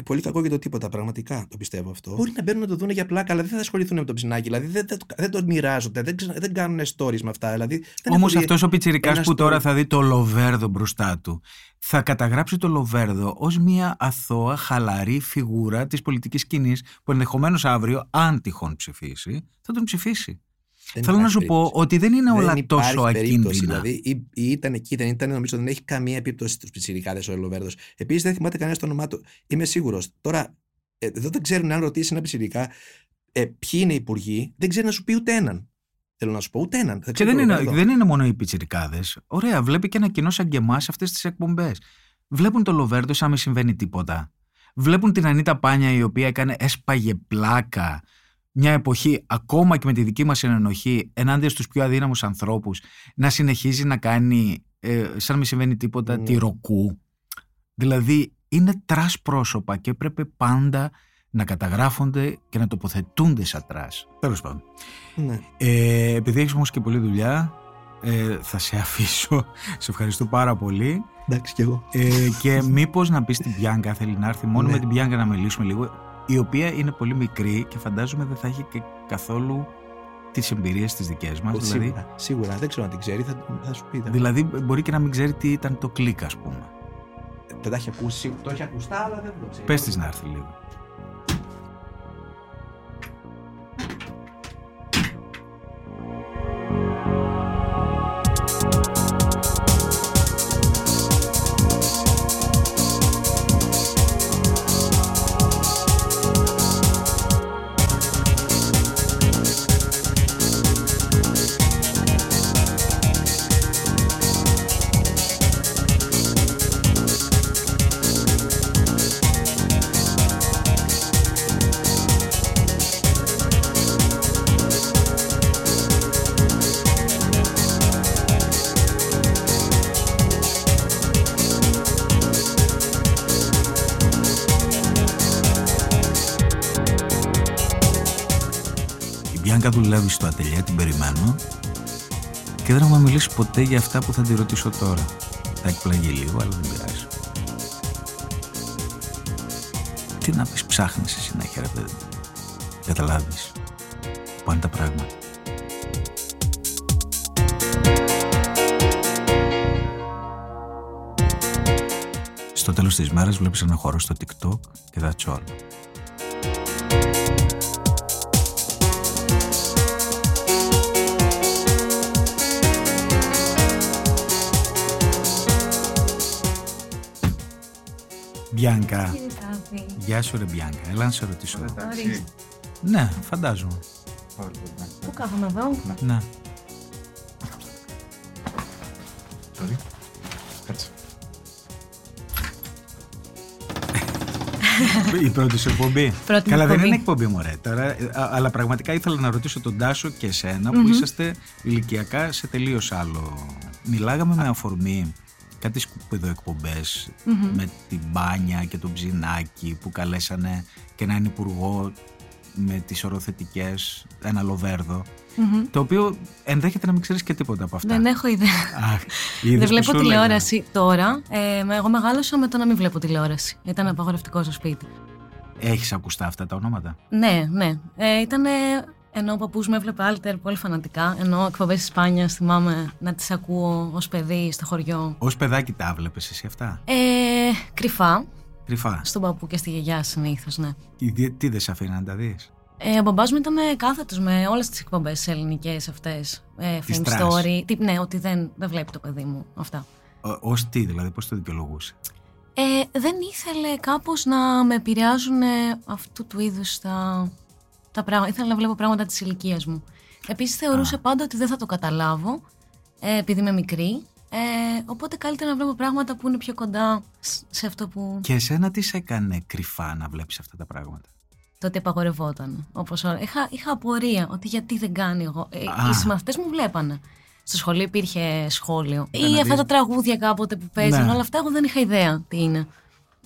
πολύ κακό για το τίποτα, πραγματικά το πιστεύω αυτό. Μπορεί να μπαίνουν να το δουν για πλάκα, αλλά δεν θα ασχοληθούν με το ψινάκι. Δηλαδή δεν, δεν, το- δεν το μοιράζονται, δεν, ξε- δεν κάνουν stories με αυτά. Δηλαδή, δεν Όμως έχουν δει- αυτός ο πιτσιρικάς ένα που τώρα story. θα δει το Λοβέρδο μπροστά του θα καταγράψει το Λοβέρδο ως μια αθώα, χαλαρή φιγούρα της πολιτικής σκηνής που ενδεχομένως αύριο, αν τυχόν ψηφίσει, θα τον ψηφίσει. Δεν Θέλω να υπάρχει σου πω περίπτωση. ότι δεν είναι Δεν όλα υπάρχει τόσο περίπτωση. ακίνδυνα. Δηλαδή, ή, ή ήταν εκεί, δεν ήταν, νομίζω δεν έχει καμία επίπτωση στους πιτσιρικάδες ο Ελοβέρδος. Επίσης, δεν θυμάται κανένας το όνομά του. Είμαι σίγουρος. Τώρα, ε, εδώ δεν ξέρουν αν ρωτήσει ένα πιτσιρικά ε, ποιοι είναι οι υπουργοί, δεν ξέρει να σου πει ούτε έναν. Θέλω να σου πω ούτε έναν. Και ξέρει δεν το είναι, Λοβέρδο. δεν είναι μόνο οι πιτσιρικάδες. Ωραία, βλέπει και ένα κοινό σαν και εμάς αυτές τις εκπομπές. Βλέπουν το Λοβέρδο σαν μην συμβαίνει τίποτα. Βλέπουν την Ανίτα Πάνια η οποία έκανε έσπαγε πλάκα μια εποχή ακόμα και με τη δική μας συνενοχή ενάντια στους πιο αδύναμους ανθρώπους να συνεχίζει να κάνει ε, σαν να μην συμβαίνει τίποτα Ναι. τη ροκού. Δηλαδή είναι trash πρόσωπα και πρέπει πάντα να καταγράφονται και να τοποθετούνται σαν trash. Τέλος πάντων. Ναι. Ε, επειδή έχεις όμως και πολλή δουλειά, ε, θα σε αφήσω. Σε ευχαριστώ πάρα πολύ. Εντάξει κι εγώ. Ε, και μήπως να πεις την Μπιάνκα, θέλει να έρθει μόνο Ναι. με την Μπιάνκα να μιλήσουμε λίγο, η οποία είναι πολύ μικρή και φαντάζομαι δεν θα έχει και καθόλου τις εμπειρίες τις δικές μας. Δηλαδή, Σίγουρα, σίγουρα. Δεν ξέρω αν την ξέρει, θα, θα σου πει. θα- δηλαδή μπορεί και να μην ξέρει τι ήταν το Κλικ ας πούμε. Δεν τα έχει ακούσει. Το έχει ακουστά, αλλά δεν το ξέρει. Πες της να έρθει λίγο. λάβει στο ατελειά, την περιμένω και δεν έχουμε μιλήσει ποτέ για αυτά που θα τη ρωτήσω τώρα. Θα εκπλαγεί λίγο, αλλά δεν πειράζει. Τι να πεις, ψάχνεις εσύ να ρε παιδί. Τα πράγματα. Στο τέλος της μέρας βλέπεις ένα χώρο στο TikTok και that's all. Μπιάνκα. Γεια σου ρε Μπιάνκα. Έλα να σε ρωτήσω. Ναι, φαντάζομαι. Πού κάθομαι εδώ; Ναι. Η πρώτη σου εκπομπή. Πρώτη Καλά, δεν εκπομπή. είναι εκπομπή, μωρέ. Τώρα, ε, α- αλλά πραγματικά ήθελα να ρωτήσω τον Τάσο και εσένα που είσαστε ηλικιακά σε τελείως άλλο. Μιλάγαμε με αφορμή κάτι σκουπιδοεκπομπές με την μπάνια και τον ψινάκι που καλέσανε και έναν υπουργό με τις οροθετικές, ένα λοβέρδο, το οποίο ενδέχεται να μην ξέρεις και τίποτα από αυτά. Δεν έχω ιδέα. Α, είδες Δεν που βλέπω σου έλεγα. τηλεόραση τώρα. Ε, με- εγώ μεγάλωσα με το να μην βλέπω τηλεόραση. Ήταν απαγορευτικό στο σπίτι. Έχεις ακουστά αυτά τα ονόματα; Ναι, ναι. Ε, ήταν ενώ ο παππούς με έβλεπε Alter πολύ φανατικά. Ενώ εκπομπές της Πάνια θυμάμαι να τις ακούω ως παιδί στο χωριό. Ως παιδάκι τα βλέπεις εσύ αυτά; Ε, κρυφά. Κρυφά. Στον παππού και στη γιαγιά συνήθως, ναι. Τι, τι δεν σε αφήνει να τα δεις; Ε, ο μπαμπάς μου ήταν κάθετος με όλες τις εκπομπές ελληνικές αυτές. Ε, Τις Fame trash. Story. Τι, ναι, ότι δεν, δεν βλέπει το παιδί μου αυτά. Ω τι δηλαδή, πώς το δικαιολογούσε; Ε, δεν ήθελε κάπως να με επηρεάζουν ε, αυτού του είδους τα, τα πράγματα. Ήθελα να βλέπω πράγματα της ηλικίας μου. Επίσης θεωρούσε πάντα ότι δεν θα το καταλάβω, ε, επειδή είμαι μικρή. Ε, οπότε καλύτερα να βλέπω πράγματα που είναι πιο κοντά σ- σε αυτό που Και εσένα τι σε έκανε κρυφά να βλέπεις αυτά τα πράγματα; τότε απαγορευόταν. Όπως όλα. Είχα, είχα απορία ότι γιατί δεν κάνει εγώ. Ε, Α. οι συμμαθητές μου βλέπανε. Στο σχολείο υπήρχε σχόλιο. Για να Ή αυτά δεις. τα τραγούδια κάποτε που παίζουν. Ναι. Όλα αυτά εγώ δεν είχα ιδέα τι είναι.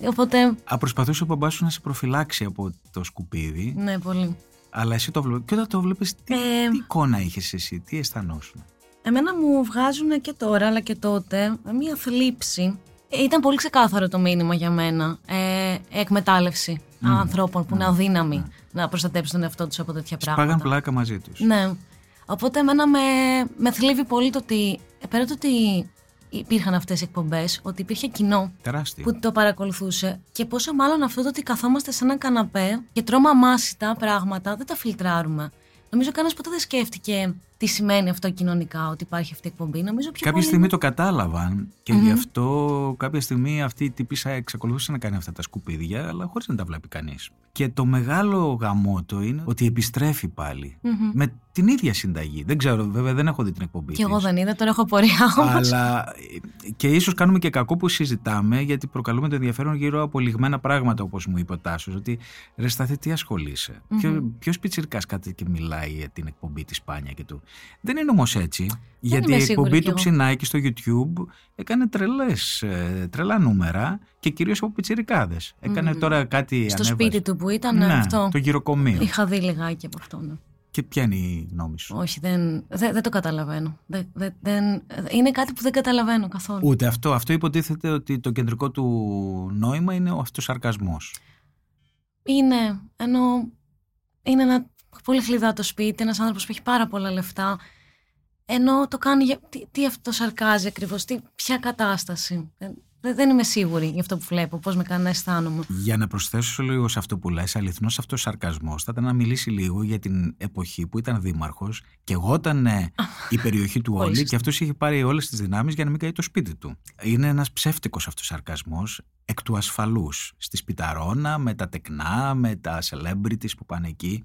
Οπότε, Α, προσπαθούσε ο μπαμπάς σου να σε προφυλάξει από το σκουπίδι, ναι, πολύ. Αλλά εσύ το βλέπεις. Και όταν το βλέπεις, τι, Ε, τι εικόνα είχες εσύ, τι αισθανόσουν; Εμένα μου βγάζουν και τώρα αλλά και τότε μία θλίψη. Ε, Ήταν πολύ ξεκάθαρο το μήνυμα για μένα. Ε, εκμετάλλευση ανθρώπων που είναι αδύναμοι να προστατέψουν τον εαυτό τους από τέτοια πράγματα. Πάγαν πλάκα μαζί τους. Ναι. Οπότε εμένα με, με θλίβει πολύ το ότι, ε, πέρα το ότι υπήρχαν αυτές οι εκπομπές, ότι υπήρχε κοινό Τεράστιο. που το παρακολουθούσε και πόσο μάλλον αυτό το ότι καθόμαστε σε έναν καναπέ και τρώμε αμάσιτα πράγματα, δεν τα φιλτράρουμε. Νομίζω κανένας ποτέ δεν σκέφτηκε τι σημαίνει αυτό κοινωνικά, ότι υπάρχει αυτή η εκπομπή. Νομίζω πιο Κάποια πολύ στιγμή είναι- το κατάλαβαν και γι' αυτό κάποια στιγμή αυτή η τύπησα εξακολουθούσε να κάνει αυτά τα σκουπίδια, αλλά χωρίς να τα βλέπει κανείς. Και το μεγάλο γαμότο είναι ότι επιστρέφει πάλι Μμμ. με την ίδια συνταγή. Δεν ξέρω, βέβαια δεν έχω δει την εκπομπή. Και εγώ της. δεν είδα, τώρα έχω πορεία όμω. Αλλά ε, και ίσως κάνουμε και κακό που συζητάμε, γιατί προκαλούμε το ενδιαφέρον γύρω από λιγμένα πράγματα, όπως μου είπε ο Τάσος. Ότι ρε Σταθή, τι ασχολείσαι; Ποιο Ποιος πιτσυρικά κάτι και μιλάει για την εκπομπή της Σπάνια και του. Δεν είναι όμως έτσι. γιατί είμαι η σίγουρη εκπομπή κι του εγώ. Ψινάκη στο YouTube έκανε τρελές, ε, τρελά νούμερα και κυρίως από πιτσιρικάδες. Έκανε τώρα κάτι. Στο ανέβασες. σπίτι του που ήταν ναι, αυτό. Το γυροκομείο. Είχα δει λιγάκι από αυτό. Ναι. Και ποια είναι η γνώμη σου; Όχι, δεν, δεν, δεν το καταλαβαίνω. Δεν, δεν, δεν- είναι κάτι που δεν καταλαβαίνω καθόλου. Ούτε αυτό. Αυτό υποτίθεται ότι το κεντρικό του νόημα είναι ο αυτοσαρκασμός. Είναι, ενώ είναι ένα πολύ χλιδάτο σπίτι, ένας άνθρωπος που έχει πάρα πολλά λεφτά, ενώ το κάνει για... Τι, τι αυτό σαρκάζει ακριβώς, τι, ποια κατάσταση. Δεν, δεν- δεν είμαι σίγουρη για αυτό που βλέπω, πώς με κάνει να αισθάνομαι. Για να προσθέσω λίγο σε αυτό που λες, αληθινός αυτός σαρκασμός θα ήταν να μιλήσει λίγο για την εποχή που ήταν δήμαρχος και εγώ ήταν ε, η περιοχή του Πολύ όλη σωστά. και αυτός είχε πάρει όλες τις δυνάμεις για να μην καεί το σπίτι του. Είναι ένας ψεύτικος αυτός σαρκασμός εκ του ασφαλούς. Στη Σπιταρώνα, με τα τεκνά, με τα celebrities που πάνε εκεί.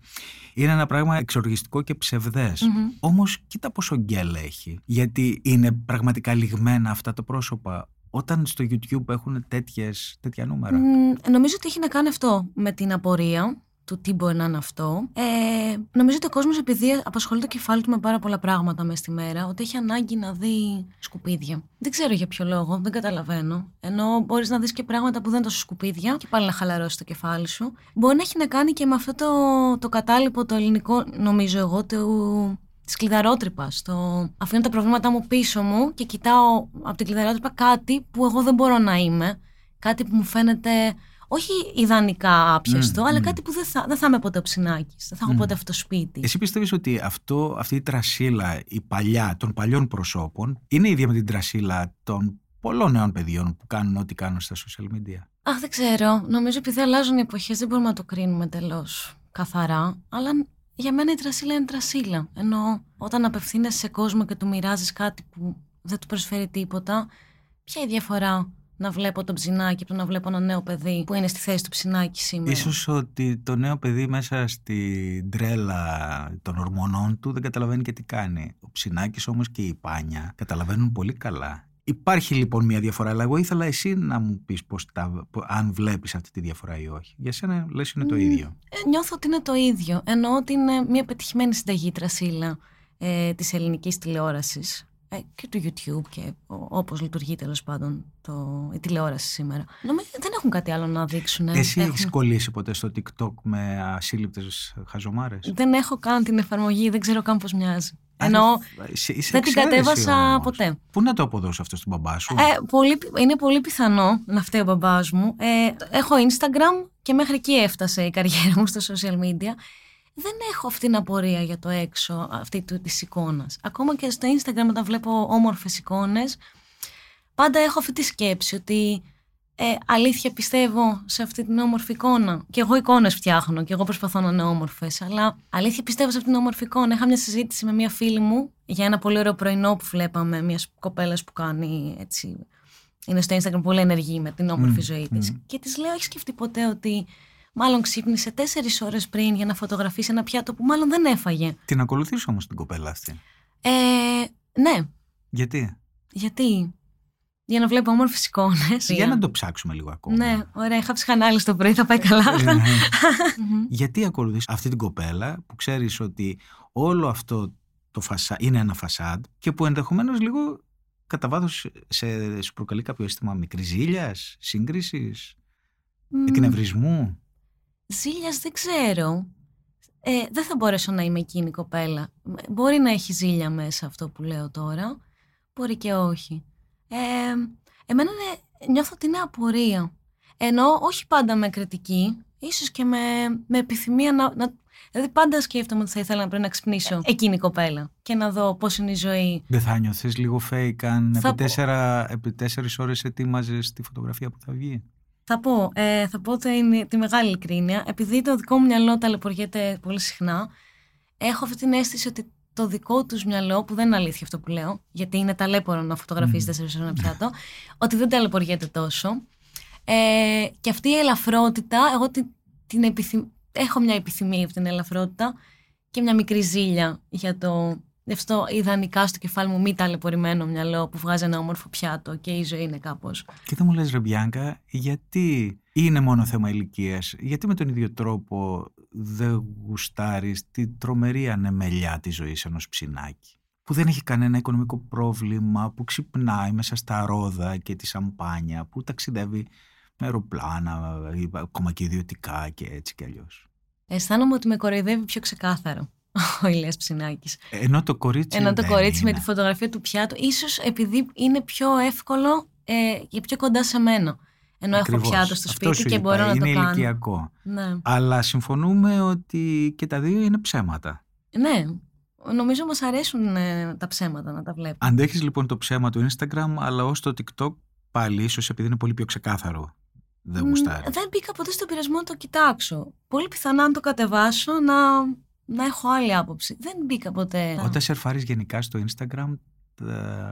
Είναι ένα πράγμα εξοργιστικό και ψευδές. Μμμ. Όμως κοίτα πόσο γκέλ έχει. Γιατί είναι πραγματικά λιγμένα αυτά τα πρόσωπα. Όταν στο YouTube έχουν τέτοιες, τέτοια νούμερα; Μ, νομίζω ότι έχει να κάνει αυτό με την απορία του τι μπορεί να είναι αυτό. Ε, νομίζω ότι ο κόσμος, επειδή απασχολεί το κεφάλι του με πάρα πολλά πράγματα μέσα στη μέρα, ότι έχει ανάγκη να δει σκουπίδια. Δεν ξέρω για ποιο λόγο, δεν καταλαβαίνω. Ενώ μπορείς να δεις και πράγματα που δεν είναι τόσο σκουπίδια και πάλι να χαλαρώσεις το κεφάλι σου. Μπορεί να έχει να κάνει και με αυτό το, το κατάλοιπο, το ελληνικό, νομίζω εγώ, του, τη κλειδαρότρυπα. Το... Αφήνω τα προβλήματά μου πίσω μου και κοιτάω από την κλειδαρότρυπα κάτι που εγώ δεν μπορώ να είμαι. Κάτι που μου φαίνεται όχι ιδανικά άπιαστο, αλλά κάτι που δεν θα, δεν θα είμαι ποτέ ο ψινάκης, δεν θα έχω ποτέ αυτό το σπίτι. Εσύ πιστεύεις ότι αυτό, αυτή η τρασίλα, η παλιά, των παλιών προσώπων, είναι ίδια με την τρασίλα των πολλών νέων παιδιών που κάνουν ό,τι κάνουν στα social media; Αχ, δεν ξέρω. Νομίζω επειδή αλλάζουν οι εποχές, δεν μπορούμε να το κρίνουμε εντελώ καθαρά. Αλλά για μένα η τρασίλα είναι τρασίλα. Ενώ όταν απευθύνεσαι σε κόσμο και του μοιράζεις κάτι που δεν του προσφέρει τίποτα, ποια είναι η διαφορά να βλέπω το ψινάκι από το να βλέπω ένα νέο παιδί που είναι στη θέση του ψινάκι σήμερα; Ίσως ότι το νέο παιδί μέσα στη τρέλα των ορμονών του δεν καταλαβαίνει και τι κάνει. Ο ψινάκης όμως και η πάνια καταλαβαίνουν πολύ καλά. Υπάρχει λοιπόν μια διαφορά, αλλά εγώ ήθελα εσύ να μου πεις πώς τα, αν βλέπεις αυτή τη διαφορά ή όχι. Για σένα λες είναι το ίδιο. Ε, νιώθω ότι είναι το ίδιο. Εννοώ ότι είναι μια πετυχημένη συνταγή τρασίλα ε, της ελληνικής τηλεόρασης ε, και του YouTube και όπως λειτουργεί τέλος πάντων το, η τηλεόραση σήμερα. Νομίζω δεν έχουν κάτι άλλο να δείξουν. Εσύ έχουν... έχεις κολλήσει ποτέ στο TikTok με ασύλληπτες χαζομάρες; Δεν έχω καν την εφαρμογή, δεν ξέρω καν πώς μοιάζει. Ενώ δεν την κατέβασα ποτέ. Πού να το αποδώσω αυτό στον μπαμπά σου; Ε, πολύ, είναι πολύ πιθανό να φταίει ο μπαμπάς μου. Ε, έχω Instagram και μέχρι εκεί έφτασε η καριέρα μου στα social media δεν έχω αυτή την απορία για το έξω αυτή του, της εικόνας. Ακόμα και στο Instagram όταν βλέπω όμορφες εικόνες, πάντα έχω αυτή τη σκέψη ότι ε, αλήθεια πιστεύω σε αυτή την όμορφη εικόνα. Και εγώ εικόνες φτιάχνω και εγώ προσπαθώ να είναι όμορφες, αλλά αλήθεια πιστεύω σε αυτή την όμορφη εικόνα. Είχα μια συζήτηση με μια φίλη μου για ένα πολύ ωραίο πρωινό που βλέπαμε, μιας κοπέλας που κάνει έτσι. Είναι στο Instagram πολύ ενεργή με την όμορφη ζωή της. Και της λέω, έχεις σκεφτεί ποτέ ότι Μάλλον ξύπνησε τέσσερις ώρες πριν για να φωτογραφίσει ένα πιάτο που μάλλον δεν έφαγε; Την ακολουθείς όμως την κοπέλα αυτή; Ε, ναι. Γιατί; Γιατί; Για να βλέπω όμορφες εικόνες. Για να το ψάξουμε λίγο ακόμα. Ναι, ωραία. Είχα ψυχανάλυση το πρωί, θα πάει καλά. Ε, ναι. Γιατί ακολουθείς αυτή την κοπέλα που ξέρεις ότι όλο αυτό το φασα... είναι ένα φασάντ και που ενδεχομένως λίγο κατά βάθος σε... σου προκαλεί κάποιο αίσθημα μικρής ζήλιας, σύγκρισης, mm. εκνευρισμού; Ζήλιας δεν ξέρω. Ε, δεν θα μπορέσω να είμαι εκείνη η κοπέλα. Μπορεί να έχει ζήλια μέσα αυτό που λέω τώρα. Μπορεί και όχι. Ε, εμένα νιώθω ότι είναι απορία. Ενώ όχι πάντα με κριτική, ίσως και με, με επιθυμία να, να... Δηλαδή πάντα σκέφτομαι ότι θα ήθελα να πρέπει να ξυπνήσω εκείνη η κοπέλα και να δω πώς είναι η ζωή. Δεν θα νιώθεις λίγο fake αν επί, τέσσερα, επί τέσσερις ώρες ετοίμαζες τη φωτογραφία που θα βγει; Θα πω, ε, θα πω είναι τη μεγάλη ειλικρίνεια. Επειδή το δικό μου μυαλό ταλαιπωριέται πολύ συχνά, έχω αυτή την αίσθηση ότι το δικό τους μυαλό, που δεν είναι αλήθεια αυτό που λέω, γιατί είναι ταλέπορο να φωτογραφίσει mm. τέσσερις ώρες ένα πιάτο, ότι δεν ταλαιπωριέται τόσο. Ε, και αυτή η ελαφρότητα, εγώ την, την επιθυμ... έχω μια επιθυμία για την ελαφρότητα και μια μικρή ζήλια για το Γι' αυτό ιδανικά στο κεφάλι μου μη ταλαιπωρημένο μυαλό που βγάζει ένα όμορφο πιάτο και η ζωή είναι κάπως. Και δεν μου λες, Ρεμπιάνκα, γιατί είναι μόνο θέμα ηλικίας, γιατί με τον ίδιο τρόπο δεν γουστάρεις τη τρομερή ανεμελιά της ζωής ενός ψινάκι. Που δεν έχει κανένα οικονομικό πρόβλημα, που ξυπνάει μέσα στα ρόδα και τη σαμπάνια, που ταξιδεύει με αεροπλάνα, ακόμα και ιδιωτικά και έτσι κι αλλιώς. Αισθάνομαι ότι με κοροϊδεύει πιο ξεκάθαρο ο Ηλίας Ψινάκης. Ενώ το κορίτσι, Ενώ το κορίτσι με τη φωτογραφία του πιάτου, ίσως επειδή είναι πιο εύκολο ε, και πιο κοντά σε μένα. Ενώ έχω πιάτο στο σπίτι και μπορώ να το κάνω. Είναι ηλικιακό. Ναι. Αλλά συμφωνούμε ότι και τα δύο είναι ψέματα. Ναι. Νομίζω μας αρέσουν ε, τα ψέματα να τα βλέπουμε. Αντέχεις λοιπόν το ψέμα του Instagram, αλλά ως το TikTok πάλι ίσως επειδή είναι πολύ πιο ξεκάθαρο. Δεν γουστάρει. Δεν μπήκα ποτέ στον πειρασμό να το κοιτάξω. Πολύ πιθανά αν το κατεβάσω να να έχω άλλη άποψη. Δεν μπήκα ποτέ. Όταν σερφάρεις γενικά στο Instagram,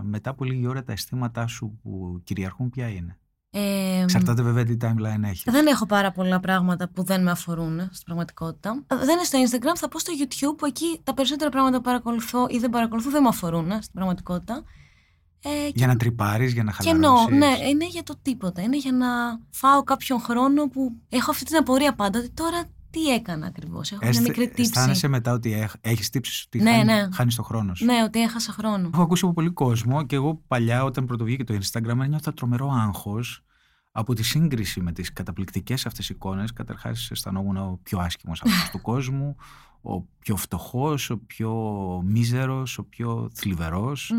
μετά από λίγη ώρα τα αισθήματά σου που κυριαρχούν ποια είναι; Ε, Εξαρτάται βέβαια τι timeline έχει. Δεν έχω πάρα πολλά πράγματα που δεν με αφορούν στην πραγματικότητα. Δεν είναι στο Instagram, θα πω στο YouTube που εκεί τα περισσότερα πράγματα που παρακολουθώ ή δεν παρακολουθώ δεν με αφορούν στην πραγματικότητα. Ε, για να τρυπάρεις, για να χαλαρώσεις. Και ναι, είναι για το τίποτα. Είναι για να φάω κάποιον χρόνο που έχω αυτή την απορία πάντα. Ότι τώρα τι έκανα ακριβώς; Έχω μια μικρή τύψη. Αισθάνεσαι μετά ότι έχεις τύψεις, ότι ναι, χάνει, ναι. χάνεις το χρόνος σου. Ναι, ότι έχασα χρόνο. Έχω ακούσει από πολύ κόσμο και εγώ παλιά, όταν πρωτοβγήκε το Instagram, ένιωθα τρομερό άγχος από τη σύγκριση με τις καταπληκτικές αυτές εικόνες. Καταρχάς, αισθανόμουν ο πιο άσχημο άνθρωπος του κόσμου, ο πιο φτωχός, ο πιο μίζερος, ο πιο θλιβερός.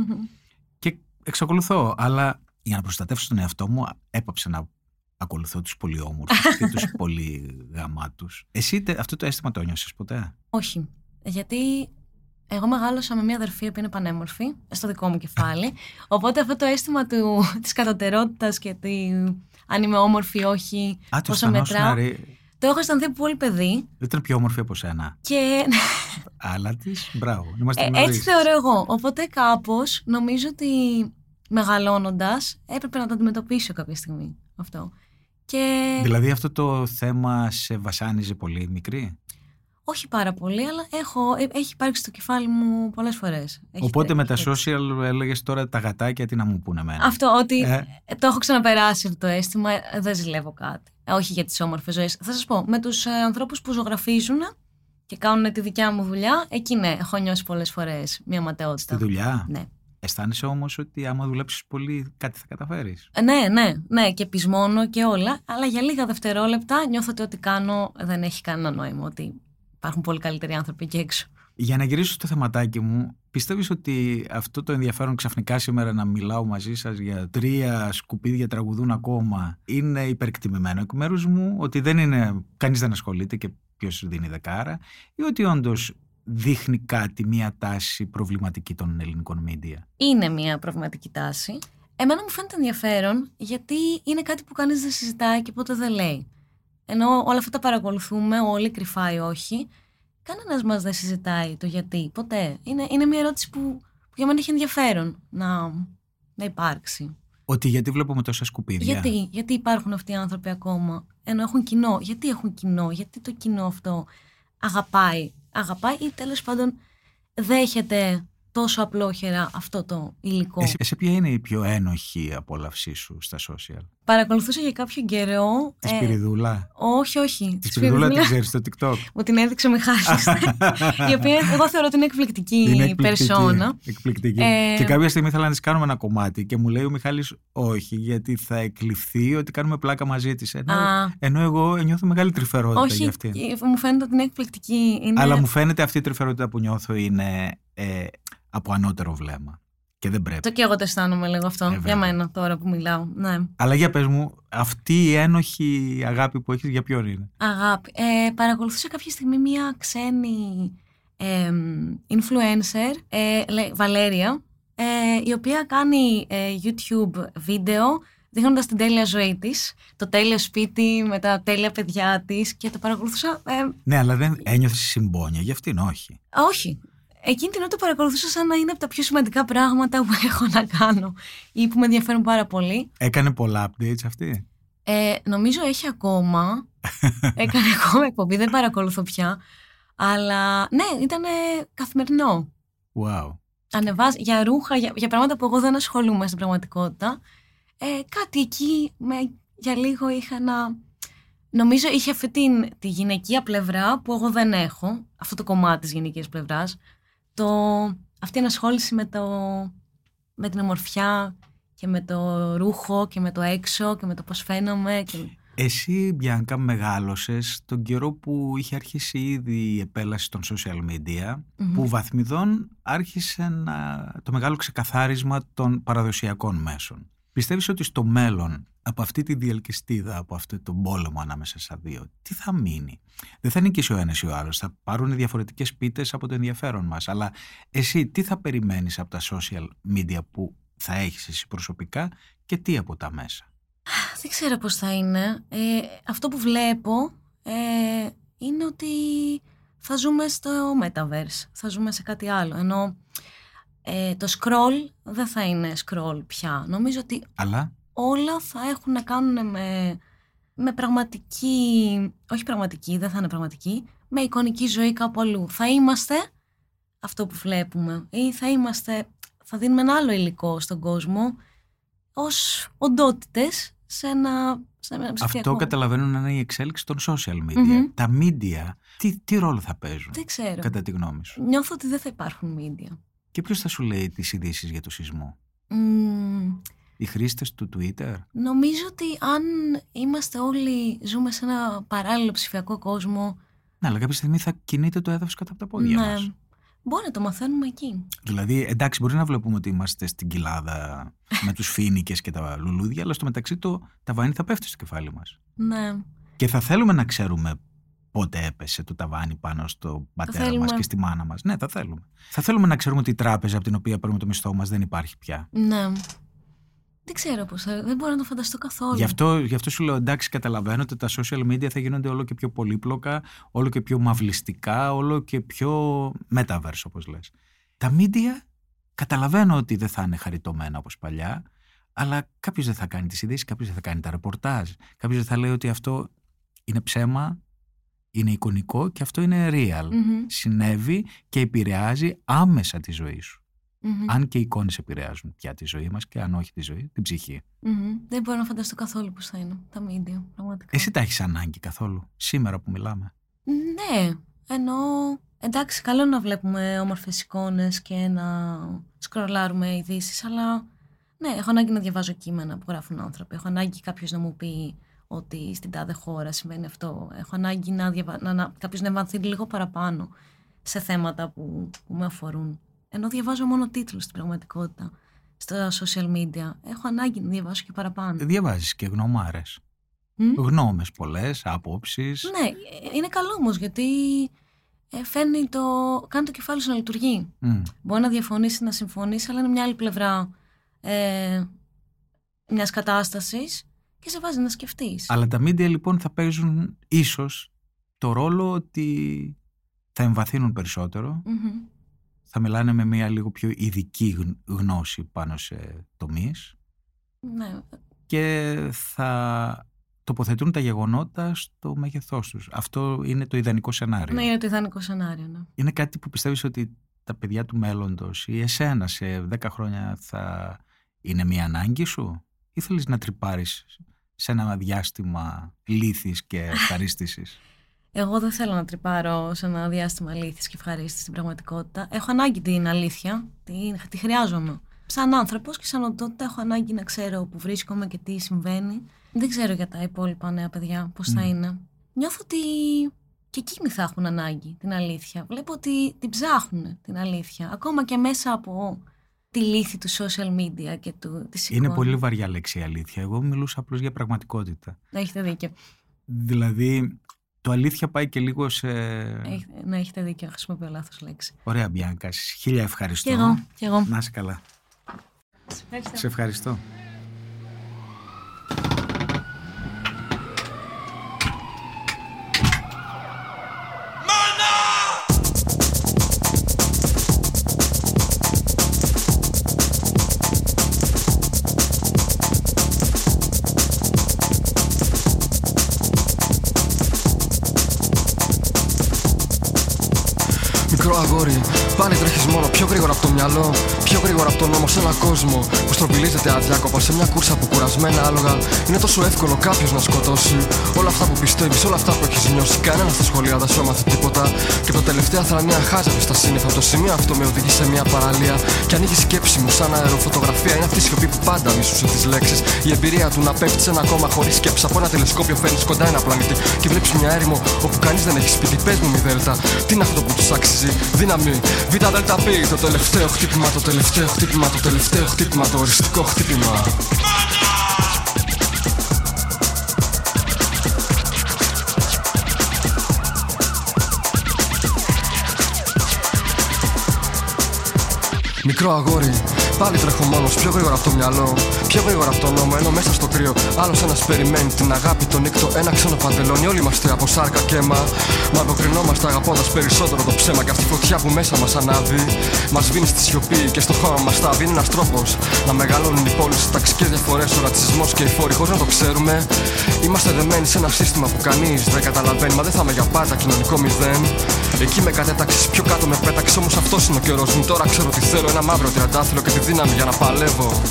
Και εξακολουθώ, αλλά για να προστατεύσω τον εαυτό μου, έπαψα να ακολουθώ τους πολύ όμορφους και τους πολύ γαμάτους. Εσύ αυτό το αίσθημα το ένιωσες ποτέ; Όχι. Γιατί Εγώ μεγάλωσα με μια αδερφή που είναι πανέμορφη, στο δικό μου κεφάλι. Οπότε αυτό το αίσθημα του, της κατωτερότητας και τη, αν είμαι όμορφη ή όχι, Α, το πόσο μετράω. αισθανόσουν, ρε, Το έχω αισθανθεί από πολύ παιδί Ήταν πιο όμορφη από σένα. και Αλλά της, μπράβο. Είμαστε ε, γνωρίς. έτσι θεωρώ εγώ. Οπότε κάπως νομίζω ότι μεγαλώνοντας έπρεπε να το αντιμετωπίσω κάποια στιγμή αυτό. Και Δηλαδή αυτό το θέμα σε βασάνιζε πολύ μικρή; Όχι πάρα πολύ, αλλά έχω, ε, έχει υπάρξει στο κεφάλι μου πολλές φορές. Έχει Οπότε με τα έχει- social έλεγες τώρα τα γατάκια τι να μου πούνε εμένα; Αυτό, ότι Ε. ε, το έχω ξαναπεράσει αυτό το αίσθημα, ε, δεν ζηλεύω κάτι. Ε, όχι για τις όμορφες ζωές. Θα σας πω, με τους ε, ανθρώπους που ζωγραφίζουν και κάνουν τη δικιά μου δουλειά, εκεί ναι, έχω νιώσει πολλές φορές μια ματαιότητα. Στη δουλειά; Ναι. Αισθάνεσαι όμως ότι άμα δουλέψεις πολύ κάτι θα καταφέρεις; Ε, Ναι, ναι, ναι, και πεισμόνο και όλα. Αλλά για λίγα δευτερόλεπτα νιώθω ότι ό,τι κάνω δεν έχει κανένα νόημα. Ότι υπάρχουν πολύ καλύτεροι άνθρωποι εκεί έξω. Για να γυρίσω στο θεματάκι μου, πιστεύεις ότι αυτό το ενδιαφέρον ξαφνικά σήμερα να μιλάω μαζί σας για τρία σκουπίδια τραγουδούν ακόμα είναι υπερκτιμημένο εκ μέρους μου, ότι δεν είναι, κανείς δεν ασχολείται και ποιος δίνει δεκάρα ή ότι όντως δείχνει κάτι, μία τάση προβληματική των ελληνικών μίντια. Είναι μια προβληματική τάση. Εμένα μου φαίνεται ενδιαφέρον γιατί είναι κάτι που κανείς δεν συζητάει και ποτέ δεν λέει. Ενώ όλα αυτά τα παρακολουθούμε, όλοι κρυφά ή όχι, κανένας μας δεν συζητάει το γιατί, ποτέ. Είναι, είναι μια ερώτηση που, που για μένα έχει ενδιαφέρον να, να υπάρξει. Ότι γιατί βλέπουμε τόσα σκουπίδια; Γιατί, γιατί υπάρχουν αυτοί οι άνθρωποι ακόμα, ενώ έχουν κοινό. Γιατί έχουν κοινό, γιατί το κοινό αυτό αγαπάει. Αγαπάει ή τέλος πάντων δέχεται τόσο απλόχερα αυτό το υλικό; Εσύ, εσύ ποια είναι η πιο ένοχη απόλαυσή σου στα social; Παρακολουθούσα για κάποιο καιρό. Τη ε, Σπυριδούλα. όχι, όχι. Τη Σπυριδούλα την ξέρεις στο TikTok; Μου την έδειξε ο Μιχάλης. η οποία εγώ θεωρώ ότι είναι εκπληκτική Είναι εκπληκτική. περσόνα. εκπληκτική. Ε, Και κάποια στιγμή ήθελα να της κάνουμε ένα κομμάτι και μου λέει ο Μιχάλης όχι, γιατί θα εκλειφθεί ότι κάνουμε πλάκα μαζί της. Ενώ, Α. ενώ εγώ νιώθω μεγάλη τρυφερότητα Όχι, για αυτή. ε, μου φαίνεται ότι είναι εκπληκτική. Είναι... Αλλά μου φαίνεται αυτή η τρυφερότητα που νιώθω είναι ε, από ανώτερο βλέμμα. Και δεν πρέπει. Το και εγώ το αισθάνομαι λίγο αυτό. Ε, για βέβαια. μένα τώρα που μιλάω. Ναι. Αλλά για πες μου, αυτή η ένοχη αγάπη που έχεις για ποιον είναι; Αγάπη. Ε, παρακολουθούσα κάποια στιγμή μία ξένη ε, influencer, ε, λέει, Βαλέρια, ε, η οποία κάνει ε, YouTube βίντεο δείχνοντας την τέλεια ζωή της, το τέλειο σπίτι με τα τέλεια παιδιά της και το παρακολουθούσα. Ε, Ναι, αλλά δεν ένιωθες συμπόνια, για αυτήν όχι. όχι. Εκείνη την ώρα το παρακολουθούσα σαν να είναι από τα πιο σημαντικά πράγματα που έχω να κάνω ή που με ενδιαφέρουν πάρα πολύ. Έκανε πολλά updates αυτή; Ε, νομίζω έχει ακόμα. Έκανε ακόμα εκπομπή, δεν παρακολουθώ πια. Αλλά ναι, ήταν καθημερινό. Wow. Ανεβάζει για ρούχα, για, για πράγματα που εγώ δεν ασχολούμαι στην πραγματικότητα. Ε, κάτι εκεί με, για λίγο είχα να. Νομίζω είχε αυτή την, τη γυναικεία πλευρά που εγώ δεν έχω. Αυτό το κομμάτι της γυναικείας πλευράς. Το, αυτή η ενασχόληση με, το, με την ομορφιά και με το ρούχο και με το έξω και με το πώς φαίνομαι. Και... Εσύ, Μπιάνκα, μεγάλωσες τον καιρό που είχε αρχίσει ήδη η επέλαση των social media, Μμμ. που βαθμιδών άρχισε να... το μεγάλο ξεκαθάρισμα των παραδοσιακών μέσων. Πιστεύεις ότι στο μέλλον, από αυτή τη διελκυστίδα, από αυτό τον πόλεμο ανάμεσα στα δύο, τι θα μείνει; Δεν θα νικήσει ο ένας ή ο άλλος, θα πάρουν διαφορετικές πίτες από το ενδιαφέρον μας. Αλλά εσύ τι θα περιμένεις από τα social media που θα έχεις εσύ προσωπικά και τι από τα μέσα; Δεν ξέρω πώς θα είναι. Ε, αυτό που βλέπω ε, είναι ότι θα ζούμε στο Metaverse. Θα ζούμε σε κάτι άλλο. Ενώ ε, το scroll δεν θα είναι scroll πια. Νομίζω ότι Αλλά; όλα θα έχουν να κάνουν με, με πραγματική... Όχι πραγματική, δεν θα είναι πραγματική. Με εικονική ζωή κάπου αλλού. Θα είμαστε αυτό που βλέπουμε. Ή θα είμαστε... Θα δίνουμε ένα άλλο υλικό στον κόσμο ως οντότητες σε ένα, σε ένα ψηφιακό. Αυτό καταλαβαίνω να είναι η εξέλιξη των social media. Μμμ. Τα media, τι, τι ρόλο θα παίζουν, Δεν ξέρω. κατά τη γνώμη σου; Νιώθω ότι δεν θα υπάρχουν media. Και ποιος θα σου λέει τις ειδήσεις για το σεισμό, Μμμ, Οι χρήστες του Twitter; νομίζω ότι αν είμαστε όλοι, ζούμε σε ένα παράλληλο ψηφιακό κόσμο, Ναι, αλλά κάποια στιγμή θα κινείται το έδαφος κατά από τα πόδια ναι, μας. μπορεί να το μαθαίνουμε εκεί. Δηλαδή, εντάξει, μπορεί να βλέπουμε ότι είμαστε στην κοιλάδα με τους φίνικες και τα λουλούδια, αλλά στο μεταξύ το ταβάνι θα πέφτει στο κεφάλι μας. Ναι. Και θα θέλουμε να ξέρουμε πότε έπεσε το ταβάνι πάνω στο πατέρα θέλουμε. μας και στη μάνα μας. Ναι, θα θέλουμε. Θα θέλουμε να ξέρουμε ότι η τράπεζα από την οποία παίρνουμε το μισθό μας δεν υπάρχει πια. Ναι. Δεν ξέρω πώς θα... Δεν μπορώ να το φανταστώ καθόλου. Γι αυτό, γι' αυτό σου λέω εντάξει καταλαβαίνω ότι τα social media θα γίνονται όλο και πιο πολύπλοκα, όλο και πιο μαυλιστικά, όλο και πιο metaverse όπως λες. Τα media καταλαβαίνω ότι δεν θα είναι χαριτωμένα όπως παλιά, αλλά κάποιος δεν θα κάνει τις ειδήσεις, κάποιος δεν θα κάνει τα ρεπορτάζ, κάποιος δεν θα λέει ότι αυτό είναι ψέμα, είναι εικονικό και αυτό είναι real. Μμμ, Συνέβη και επηρεάζει άμεσα τη ζωή σου. μμμ, Αν και οι εικόνες επηρεάζουν πια τη ζωή μας και αν όχι τη ζωή, την ψυχή. μμμ. Δεν μπορώ να φανταστώ καθόλου πώς θα είναι τα media, πραγματικά. Εσύ τα έχεις ανάγκη καθόλου, σήμερα που μιλάμε; Ναι, ενώ εντάξει, καλό να βλέπουμε όμορφες εικόνες και να σκρολάρουμε ειδήσεις, αλλά ναι, έχω ανάγκη να διαβάζω κείμενα που γράφουν άνθρωποι. Έχω ανάγκη κάποιος να μου πει ότι στην τάδε χώρα συμβαίνει αυτό. Έχω ανάγκη να, διαβα... να, να κάποιος να εμβαθύνει λίγο παραπάνω σε θέματα που, που με αφορούν. Ενώ διαβάζω μόνο τίτλους στην πραγματικότητα στα social media. Έχω ανάγκη να διαβάσω και παραπάνω. Διαβάζεις και γνωμάρες. Μμ; Γνώμες πολλές, άποψεις. Ναι, ε, είναι καλό όμως γιατί ε, φέρνει το, κάνει το κεφάλι σου να λειτουργεί. Μμ. Μπορεί να διαφωνήσει, να συμφωνήσει, αλλά είναι μια άλλη πλευρά ε, μιας κατάστασης και σε βάζει να σκεφτείς. Αλλά τα media λοιπόν θα παίζουν ίσως το ρόλο ότι θα εμβαθύνουν περισσότερο, θα μιλάνε με μια λίγο πιο ειδική γν- γνώση πάνω σε τομείς Ναι, και θα τοποθετούν τα γεγονότα στο μέγεθός τους. Αυτό είναι το ιδανικό σενάριο. ναι, είναι το ιδανικό σενάριο. Ναι. Είναι κάτι που πιστεύεις ότι τα παιδιά του μέλλοντος ή εσένα σε 10 χρόνια θα είναι μια ανάγκη σου; Ή θέλεις να τρυπάρεις σε ένα διάστημα λύθης και ευχαρίστησης. Εγώ δεν θέλω να τρυπάρω σε ένα διάστημα αλήθεια και ευχαρίστησης στην πραγματικότητα. Έχω ανάγκη την αλήθεια. Τη, τη χρειάζομαι. Σαν άνθρωπος και σαν οντότητα έχω ανάγκη να ξέρω που βρίσκομαι και τι συμβαίνει. Δεν ξέρω για τα υπόλοιπα νέα παιδιά πώς θα Μμ. είναι. Νιώθω ότι και εκείνοι θα έχουν ανάγκη την αλήθεια. Βλέπω ότι την ψάχνουν την αλήθεια. Ακόμα και μέσα από τη λύθη του social media και του, της είναι εικόνας. πολύ βαριά λέξη η αλήθεια. Εγώ μιλούσα απλώς για πραγματικότητα. Να έχετε δίκιο. Δηλαδή το αλήθεια πάει και λίγο σε... Έχετε, να έχετε δίκιο. Χρησιμοποιώ λάθος λέξη. Ωραία Μπιάνκα, χίλια ευχαριστώ. Κι εγώ. Κι εγώ. Να είσαι καλά. Ευχαριστώ. Σε ευχαριστώ. Πιο γρήγορα από τον νόμο σε ένα κόσμο που στροβιλίζεται αδιάκοπα σε μια κούρσα που κουρασμένα άλογα. Είναι τόσο εύκολο κάποιος να σκοτώσει. Όλα αυτά που πιστεύεις, όλα αυτά που έχεις νιώσει. Κανένα στα σχολεία δεν σου έμαθε τίποτα. Και το τελευταία θρανία χάζευε στα σύννεφα. Το σημείο αυτό με οδηγεί σε μια παραλία. Και ανοίγει σκέψη μου σαν αεροφωτογραφία. Είναι αυτή η σιωπή που πάντα μίσουσε τις λέξεις. Η εμπειρία του να πέφτει σε ένα κόμμα χωρίς σκέψη. Από ένα τηλεσκόπιο φέρνεις κοντά ένα πλανήτη. Και βλέπεις μια έρημο όπου κανείς δεν έχει σπίτι. Πες μου, μη δέλτα. Τι είναι αυτό που τους άξιζε. Δύναμη. Β δέλτα π. Το τελευταίο χτύπημα, το τελευταίο χτύπημα, το τελευταίο χτύπημα, το οριστικό χτύπημα. Μικρό αγόρι, πάλι τρέχω μόνο πιο γρήγορα από το μυαλό. Πιο γρήγορα από τον νόμο, ενώ μέσα στο κρύο άλλος ένας περιμένει την αγάπη, τον νύκτο, ένα ξένο παντελόνι. Όλοι είμαστε από σάρκα και αίμα. Μα αποκρινόμαστε αγαπώντας περισσότερο το ψέμα και αυτή η φωτιά που μέσα μας ανάβει. Μας βίνει στη σιωπή και στο χώμα μας τα Είναι ένας τρόπος να μεγαλώνουν οι πόλεις, ταξικέ διαφορές, ο ρατσισμός και οι φόροι χωρίς να το ξέρουμε. Είμαστε δεμένοι σε ένα σύστημα που κανείς δεν καταλαβαίνει. Μα δεν θα είμαι για πάντα κοινωνικό μηδέν. Εκεί με κατέταξε, πιο κάτω με πέταξε. Όμως αυτός είναι ο καιρός μου. Τώρα ξέρω τι θέλω. Ένα μαύρο τριαντάφυλλο και τη δύναμη για να παλεύω.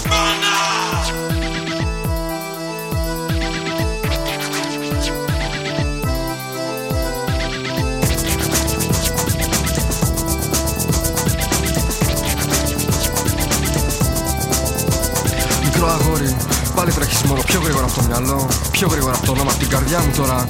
Μικρό αγόρι, πάλι τρέχεις μόνο πιο γρήγορα από το μυαλό. Πιο γρήγορα από το όνομα, από την καρδιά μου τώρα.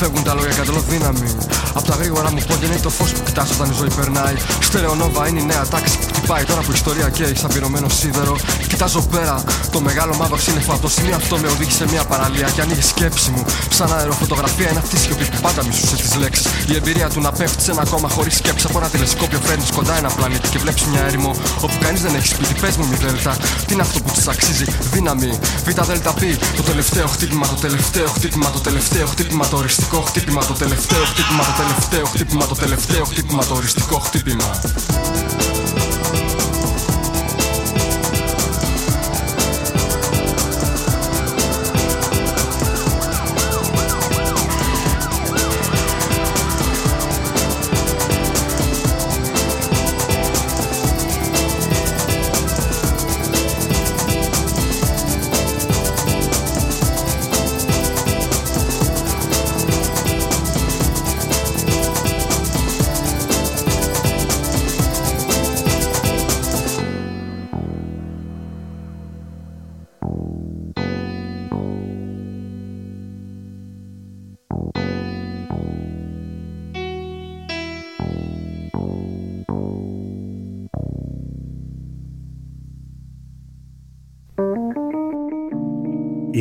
Φεύγουν τα λόγια κατ' δύναμη. Απ' τα γρήγορα μου πόδια είναι το φως που κοιτάς όταν η ζωή περνάει. Στερεονόβα είναι η νέα τάξη που χτυπάει τώρα που η ιστορία καίει σαν πυρωμένο σίδερο. Κοιτάζω πέρα, το μεγάλο μαύρο σύννεφο από το σημείο αυτό με οδήγησε μια παραλία και ανοίγει σκέψη μου. Σαν αεροφωτογραφία είναι αυτή η σιωπή που πάντα μισούσε τις λέξεις. Η εμπειρία του να πέφτει σε ένα κόμμα χωρίς σκέψη από ένα τηλεσκόπιο φέρνει κοντά ένα πλανήτη και βλέπεις μια έρημο όπου κανείς δεν έχει σπίτι. Πες μου μη δέλτα, τι είναι αυτό που της αξίζει, δύναμη. Β' δέλτα πι, το τελευταίο χτύπημα, το τελευταίο χτύπημα, το τελευταίο χτύπημα, το οριστικό χτύπημα, το τελευταίο χτύπημα, το τελευταίο χτύπημα, το τελευταίο χτύπημα, το οριστικό χτύπημα.